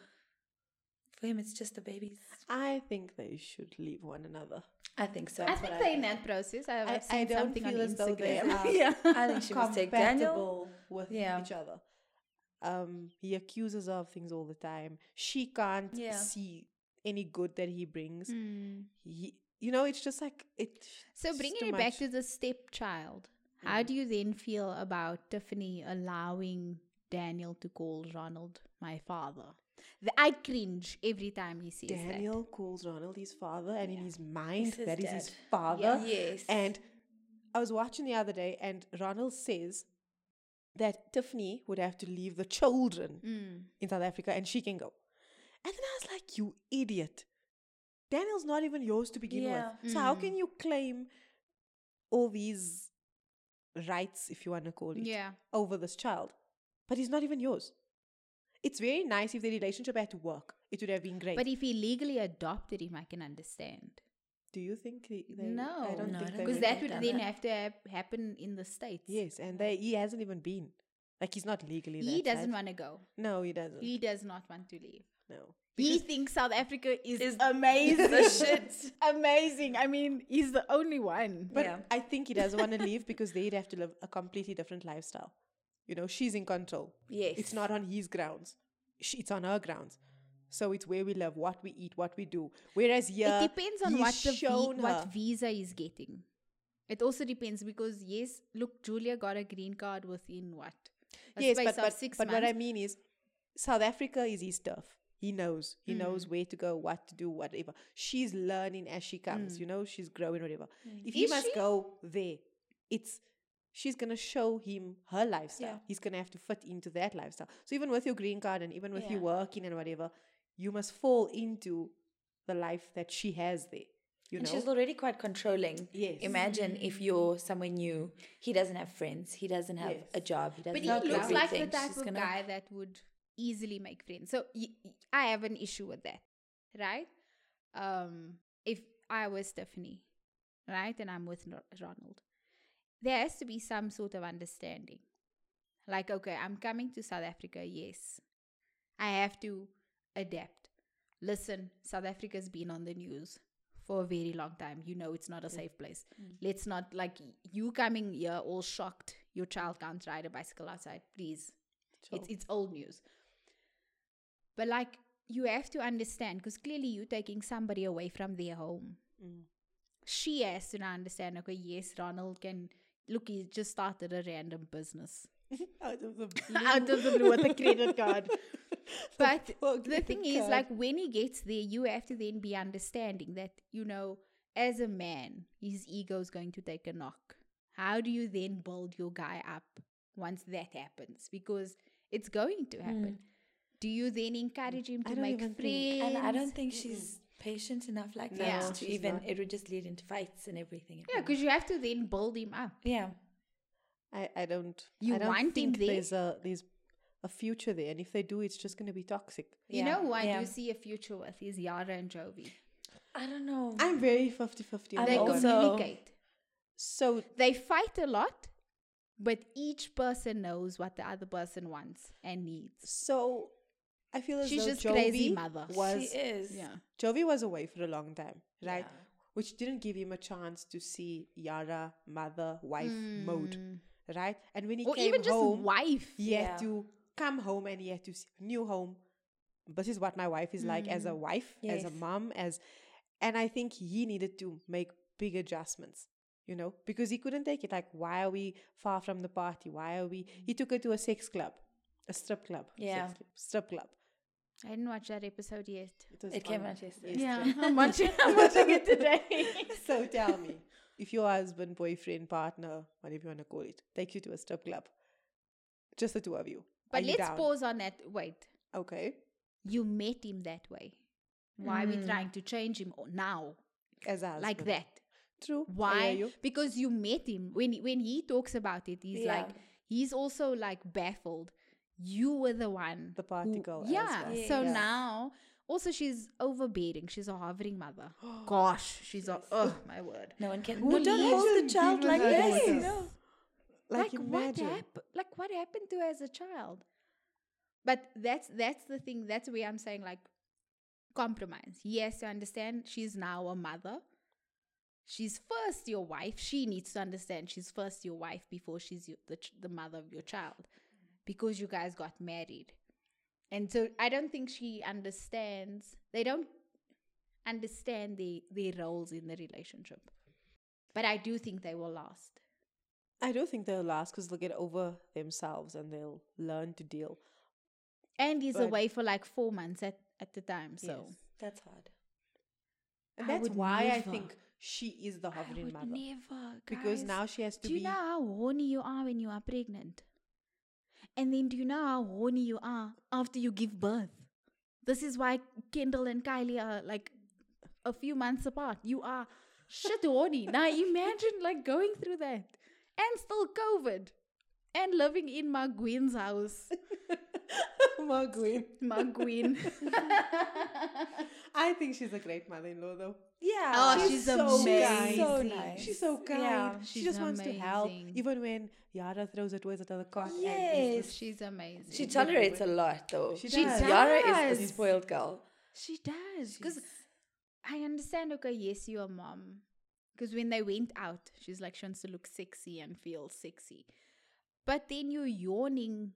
for him, it's just the babies. I think they should leave one another. I think so. I think they're in that process. I've, I, I've I seen don't something feel on as though they Instagram. <laughs> are yeah, I think she must take Daniel. compatible with Yeah. each other. Um, he accuses her of things all the time. She can't Yeah. see any good that he brings. Hmm. He, you know, it's just like it. So it's bringing too it back to the stepchild, how do you then feel about Tiffany allowing Daniel to call Ronald my father? The, I cringe every time he says that. Daniel calls Ronald his father, and in his mind, his that is his dad. father. Yes. And I was watching the other day, and Ronald says that Tiffany would have to leave the children Mm. in South Africa and she can go. And then I was like, you idiot. Daniel's not even yours to begin Yeah. with. So how can you claim all these rights, if you want to call it, Yeah. over this child? But he's not even yours. It's very nice if the relationship had to work. It would have been great. But if he legally adopted him, I can understand. Do you think they, they no, I don't No, think because that would then that. have to hap- happen in the states. Yes, and they he hasn't even been. Like he's not legally he doesn't want to go. No, he doesn't. He does not want to leave. No. He thinks South Africa is, Is amazing. the shit. <laughs> amazing. I mean, he's the only one. But Yeah. I think he doesn't want to leave because they'd have to live a completely different lifestyle. You know, she's in control. Yes. It's not on his grounds. She, it's on her grounds. So it's where we live, what we eat, what we do. Whereas here, it depends on what the vi- what visa he's getting. It also depends because yes, look, Julia got a green card within what? A yes, but but, six but months. what I mean is, South Africa is his turf. He knows. He Mm. knows where to go, what to do, whatever. She's learning as she comes. You know, she's growing, whatever. If he Mm. Is must she? go there, it's she's gonna show him her lifestyle. Yeah. He's gonna have to fit into that lifestyle. So even with your green card and even with you working and whatever, you must fall into the life that she has there. You and know, she's already quite controlling. Yes. Imagine if you're somewhere new. He doesn't have friends. He doesn't have Yes. a job. He doesn't But he have looks like the type She's of gonna- guy that would easily make friends. So I have an issue with that, right? Um, if I was Stephanie, right, and I'm with Ro- Ronald, there has to be some sort of understanding. Like, okay, I'm coming to South Africa. Yes, I have to adapt. Listen, South Africa's been on the news for a very long time. You know it's not a safe place. Let's not like you coming here all shocked. Your child can't ride a bicycle outside. Please, it's it's old news. But like you have to understand because clearly you're taking somebody away from their home. Mm. She has to now understand. Okay, yes, Ronald can look. He just started a random business <laughs> Out of the <laughs> out of the blue with a credit card. <laughs> But the credit thing is, like, when he gets there, you have to then be understanding that, you know, as a man, his ego is going to take a knock. How do you then build your guy up once that happens? Because it's going to happen. Hmm. Do you then encourage him to don't make even friends? think- And I don't think she's patient enough like No, that to even. not. It would just lead into fights and everything. yeah, because you have to then build him up. yeah, I, I don't. You I don't want him think there? There's a there's a future there, and if they do, it's just going to be toxic. You Yeah, know who I yeah. do see a future with is Yara and Jovi. I don't know. I'm very 50-50 They also- communicate. So They fight a lot, but each person knows what the other person wants and needs. so I feel as She's though just Jovi crazy mother. was she is. Yeah. Jovi was away for a long time, right? Yeah. Which didn't give him a chance to see Yara mother wife mode, right? And when he Mm. Or came even just home, wife. he Yeah. had to come home and he had to see new home. This is what my wife is like as a Mm. wife, as a mom, as and I think he needed to make big adjustments, you know, because he couldn't take it. Like, why are we far from the party? Why are we? He took her to a sex club, a strip club, Yeah. club, strip club. I didn't watch that episode yet. was It came out yesterday. Yeah, <laughs> I'm watching, I'm watching it today. <laughs> so tell me, if your husband, boyfriend, partner, whatever you want to call it, take you to a strip club, just the two of you. But are let's down? pause on that. Wait, Okay, you met him that way. Why are we hmm. trying to change him now? as a Like that. True. Why? you. Because you met him. When he- when he talks about it, he's Yeah. like he's also like baffled. You were the one. The party who- girl as Yeah. well. So Yes. now also she's overbearing. She's a hovering mother. <gasps> <gasps> Gosh, she's a oh my word. No one can. Who No, don't hold the child like this. daughter? No. Like, like what imagine. happened like what happened to her as a child but that's that's the thing that's where i'm saying like compromise yes has to understand she's now a mother she's first your wife she needs to understand she's first your wife before she's your, the, ch- the mother of your child because you guys got married and so i don't think she understands they don't understand the, their roles in the relationship but i do think they will last I do think they'll last because they'll get over themselves and they'll learn to deal. And he's But- away for like four months at, at the time. So Yes. That's hard. And I that's why I think she is the hovering mother. never. because guys. now she has to do you know how horny you are when you are pregnant? And then do you know how horny you are after you give birth? This is why Kendall and Kylie are like a few months apart. You are shit horny. now imagine like going through that and still COVID and living in Magwin's house. <laughs> Margwin. Magwin. <laughs> I think she's a great mother-in-law, though. Yeah. Oh, she's so amazing. kind. So nice. She's so kind. Yeah. she She's just wants to help, even when Yara throws her toys at the cot. and Yes. She's amazing. She tolerates a lot, though. She She does. Yara is a spoiled girl. She does. Because I understand, okay, yes, you're a mom. Because when they went out, she's like, she wants to look sexy and feel sexy. But then you're yawning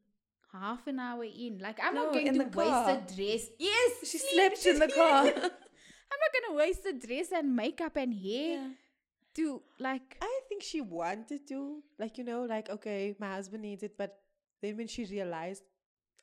half an hour in. Like, I'm No, not going in to the waste car. a dress. Yes, She sleep, slept <laughs> in the car. <laughs> <laughs> I'm not going to waste a dress and makeup and hair Yeah. to, like, I think she wanted to, like you know, like okay, my husband needs it, but then when she realized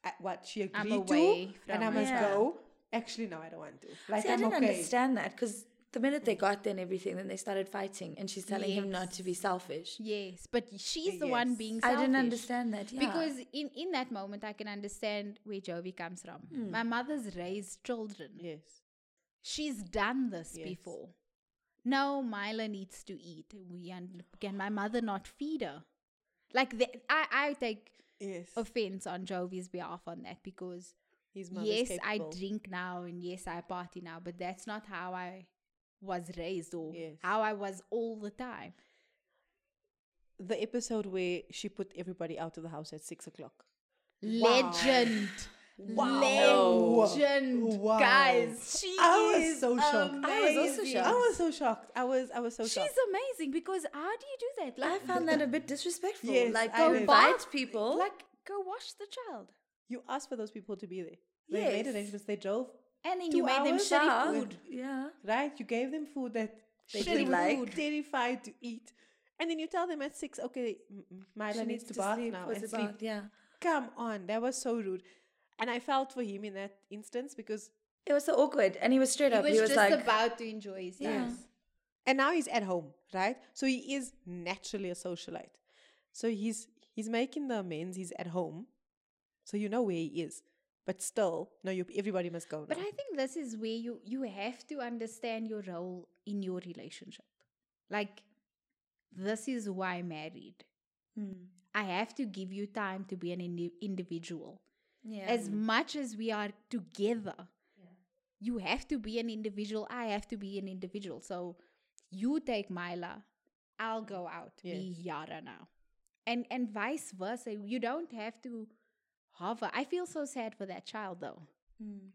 uh, what she agreed I'm to, away and I must it. go. Actually, no, I don't want to. Like See, I I'm didn't okay. understand that because the minute they got there and everything, then they started fighting, and she's telling him not to be selfish. yes. But she's the one Yes. being I didn't understand that. Yeah. Because in, in that moment, I can understand where Jovi comes from. Hmm. My mother's raised children. Yes. She's done this Yes. before. No, Mila needs to eat. We un- can my mother not feed her? Like that, I I take Yes. offense on Jovi's behalf on that because His yes. I drink now and yes, I party now, but that's not how I was raised or Yes. how I was all the time. The episode where she put everybody out of the house at six o'clock. Legend. Legend, Wow. guys. She I was so shocked. I was also shocked. I was so shocked. I was I was so She's shocked. She's amazing because how do you do that? I found that a bit disrespectful. Yes, like I go did. invite people. like go wash the child, You asked for those people to be there. They made Yes. arrangements. They drove and then you made them shitty Yeah. food. Yeah. right. You gave them food that They shitty didn't like. food, terrified to eat, and then you tell them at six, okay, Myla She needs to bath now and sleep. bath? Yeah. Come on, that was so rude, and I felt for him in that instance because, It was so awkward. And he was straight He up. was, he was just like, about to enjoy his Yeah. time. and now he's at home, right? So he is naturally a socialite. So he's he's making the amends. He's at home, so you know where he is. But still, no, you everybody must go. But. I think this is where you you have to understand your role in your relationship. Like, this is why I'm married. Hmm. I have to give you time to be an indi- individual. Yeah. As much as we are together, you have to be an individual. I have to be an individual. So you take Myla, I'll go out, be Yes. Yara now. And and vice versa. You don't have to hover. I feel so sad for that child though. Hmm.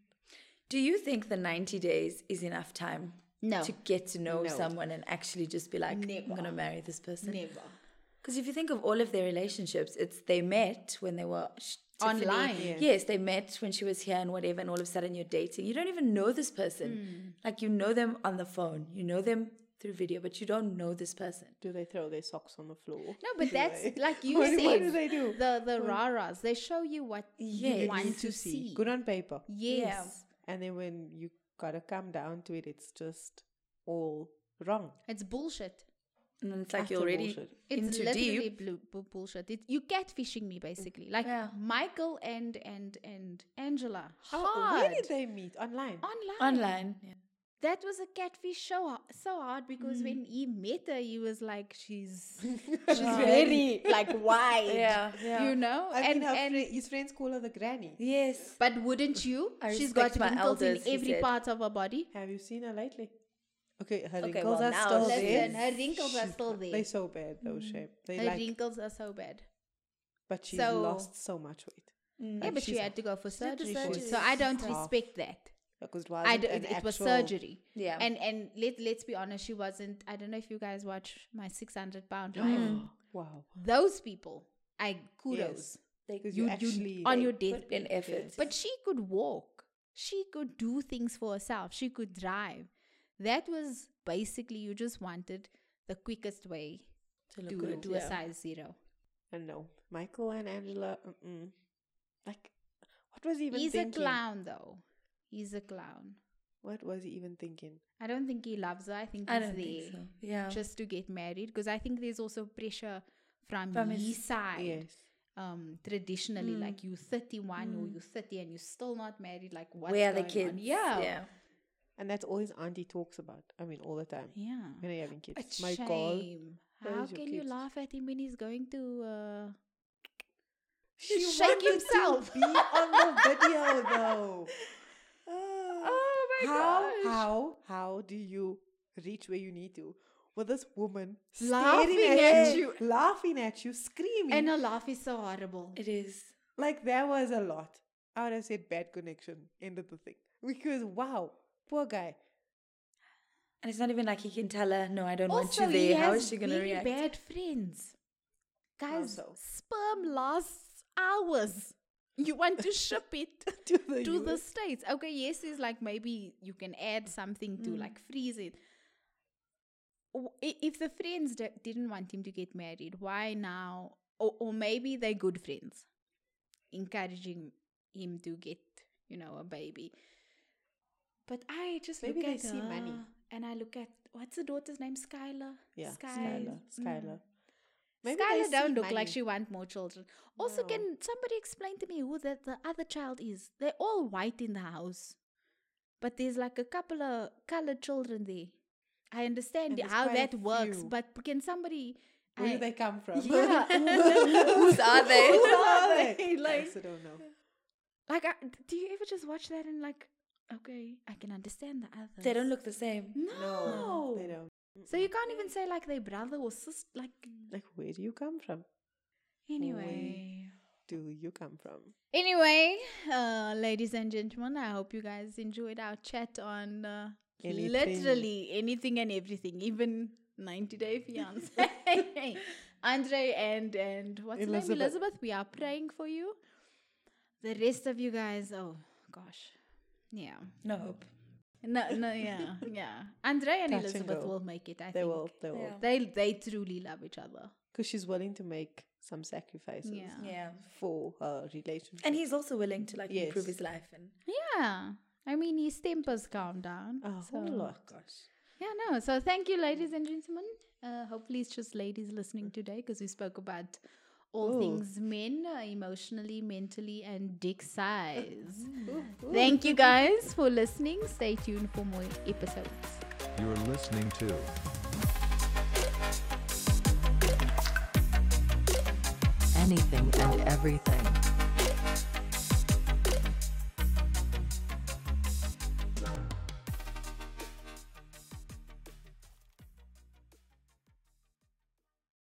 Do you think the 90 days is enough time No. to get to know No. someone and actually just be like, I'm going to marry this person? Never. Because if you think of all of their relationships, it's they met when they were sh- Online. Yeah. Yes, they met when she was here and whatever, and all of a sudden you're dating. You don't even know this person. Hmm. Like you know them on the phone, you know them through video, but you don't know this person. do they throw their socks on the floor? No, but <laughs> Do that's they- like you what, said. What do they do? The the raras. They show you what Yes. you want to see. Good on paper. Yes. And then when you gotta come down to it, it's just all wrong. It's bullshit. And then it's like Utter you're already bullshit. It's into literally deep. blue, bu- bullshit. It, you catfishing me basically. Like Yeah. Michael and and and Angela. How, Hard. where did they meet? Online. Online. Online. Yeah. That was a catfish show so hard because mm. when he met her, he was like, she's <laughs> she's very like wide. Yeah, yeah. You know? I and mean, and fri- his friends call her the granny. Yes. but wouldn't you? I She's got respect my wrinkles in elders, he every part of her body. Have you seen her lately? Okay, her Okay, wrinkles well, are now still she's- there. Listen, her wrinkles are still there. They're so bad, though, mm. shame. They Her like, wrinkles are so bad. but she's so- lost so much weight. Mm. Yeah, Like, but she had to go for surgery. surgery. So I don't Half. respect that. Because it wasn't an it, it was surgery. Yeah. And and let let's be honest, she wasn't. I don't know if you guys watch my six hundred pound mm. life. <gasps> Wow. Those people, I kudos. Yes. They, Because You, you you actually on your put deathbed. in effort. But she could walk. She could do things for herself. She could drive. That was basically you just wanted the quickest way To look to good, do a size zero. And no, Michael and Angela, mm-mm. like, what was he even He's thinking? a clown though. He's a clown. What was he even thinking? I don't think he loves her. I think I he's don't there think so. Yeah. just to get married because I think there's also pressure from, From his, his- side. Yes. Um, traditionally, Mm. like you're 31 or you 30 and you're still not married. Like what's Where are the kids? on? Yeah, Yeah. And that's all his auntie talks about. I mean, all the time. yeah. When they're having kids. It's My God. shame. where How can you laugh at him when he's going to? Uh, She shake himself. To be on the video <laughs> though. oh my how gosh! how how do you reach where you need to with this woman Laughing staring at you, laughing at you, screaming? And her laugh is so horrible. It is. like that was a lot. I would have said bad connection. End of the thing. Because wow, poor guy. And it's not even like he can tell her, no, I don't want you there. How is she going to react? bad friends. Guys, so? sperm lasts hours. You want to ship it <laughs> To the to the states. Okay, yes, is like maybe you can add something Mm. to like freeze it. If the friends d- didn't want him to get married, why now? Or, or maybe they're good friends, encouraging him to get, you know, a baby. But I just Maybe look they at see money. and I look at what's the daughter's name, Skylar. Yeah, Sky- Skylar. Mm. Skylar. Maybe Skylar don't look like she want more children. Also, No. can somebody explain to me who the, the other child is? They're all white in the house, but there's like a couple of colored children there. I understand how that works, few. but can somebody? Where I- do they come from? Yeah, <laughs> <laughs> Whose are they? Who are are they? they? I also don't know. like, I, do you ever just watch that and like, okay, I can understand the others. They don't look the same. No, They don't. So you can't even say like they brother or sister. Like Like, where do you come from? anyway, do you come from? Anyway, uh, ladies and gentlemen, I hope you guys enjoyed our chat on uh, Anything. literally anything and everything, even 90 Day Fiance. <laughs> <laughs> Andre and and what's her name? Elizabeth. Elizabeth. We are praying for you. The rest of you guys, oh gosh, yeah, No hope. no, no, yeah, <laughs> yeah. Andre and Touch Elizabeth go. will make it. I think. They think will, they will. Yeah. they they truly love each other. Because she's willing to make some sacrifices Yeah. Yeah. for her relationship. And he's also willing to like improve his life and Yeah, I mean his temper's calmed down. a so- whole lot. gosh. Yeah, no. So thank you, ladies and gentlemen. Uh, hopefully, it's just ladies listening today because we spoke about all Ooh. things men, uh, emotionally, mentally, and dick size. <laughs> Thank you guys for listening. Stay tuned for more episodes. You're listening to Anything and everything.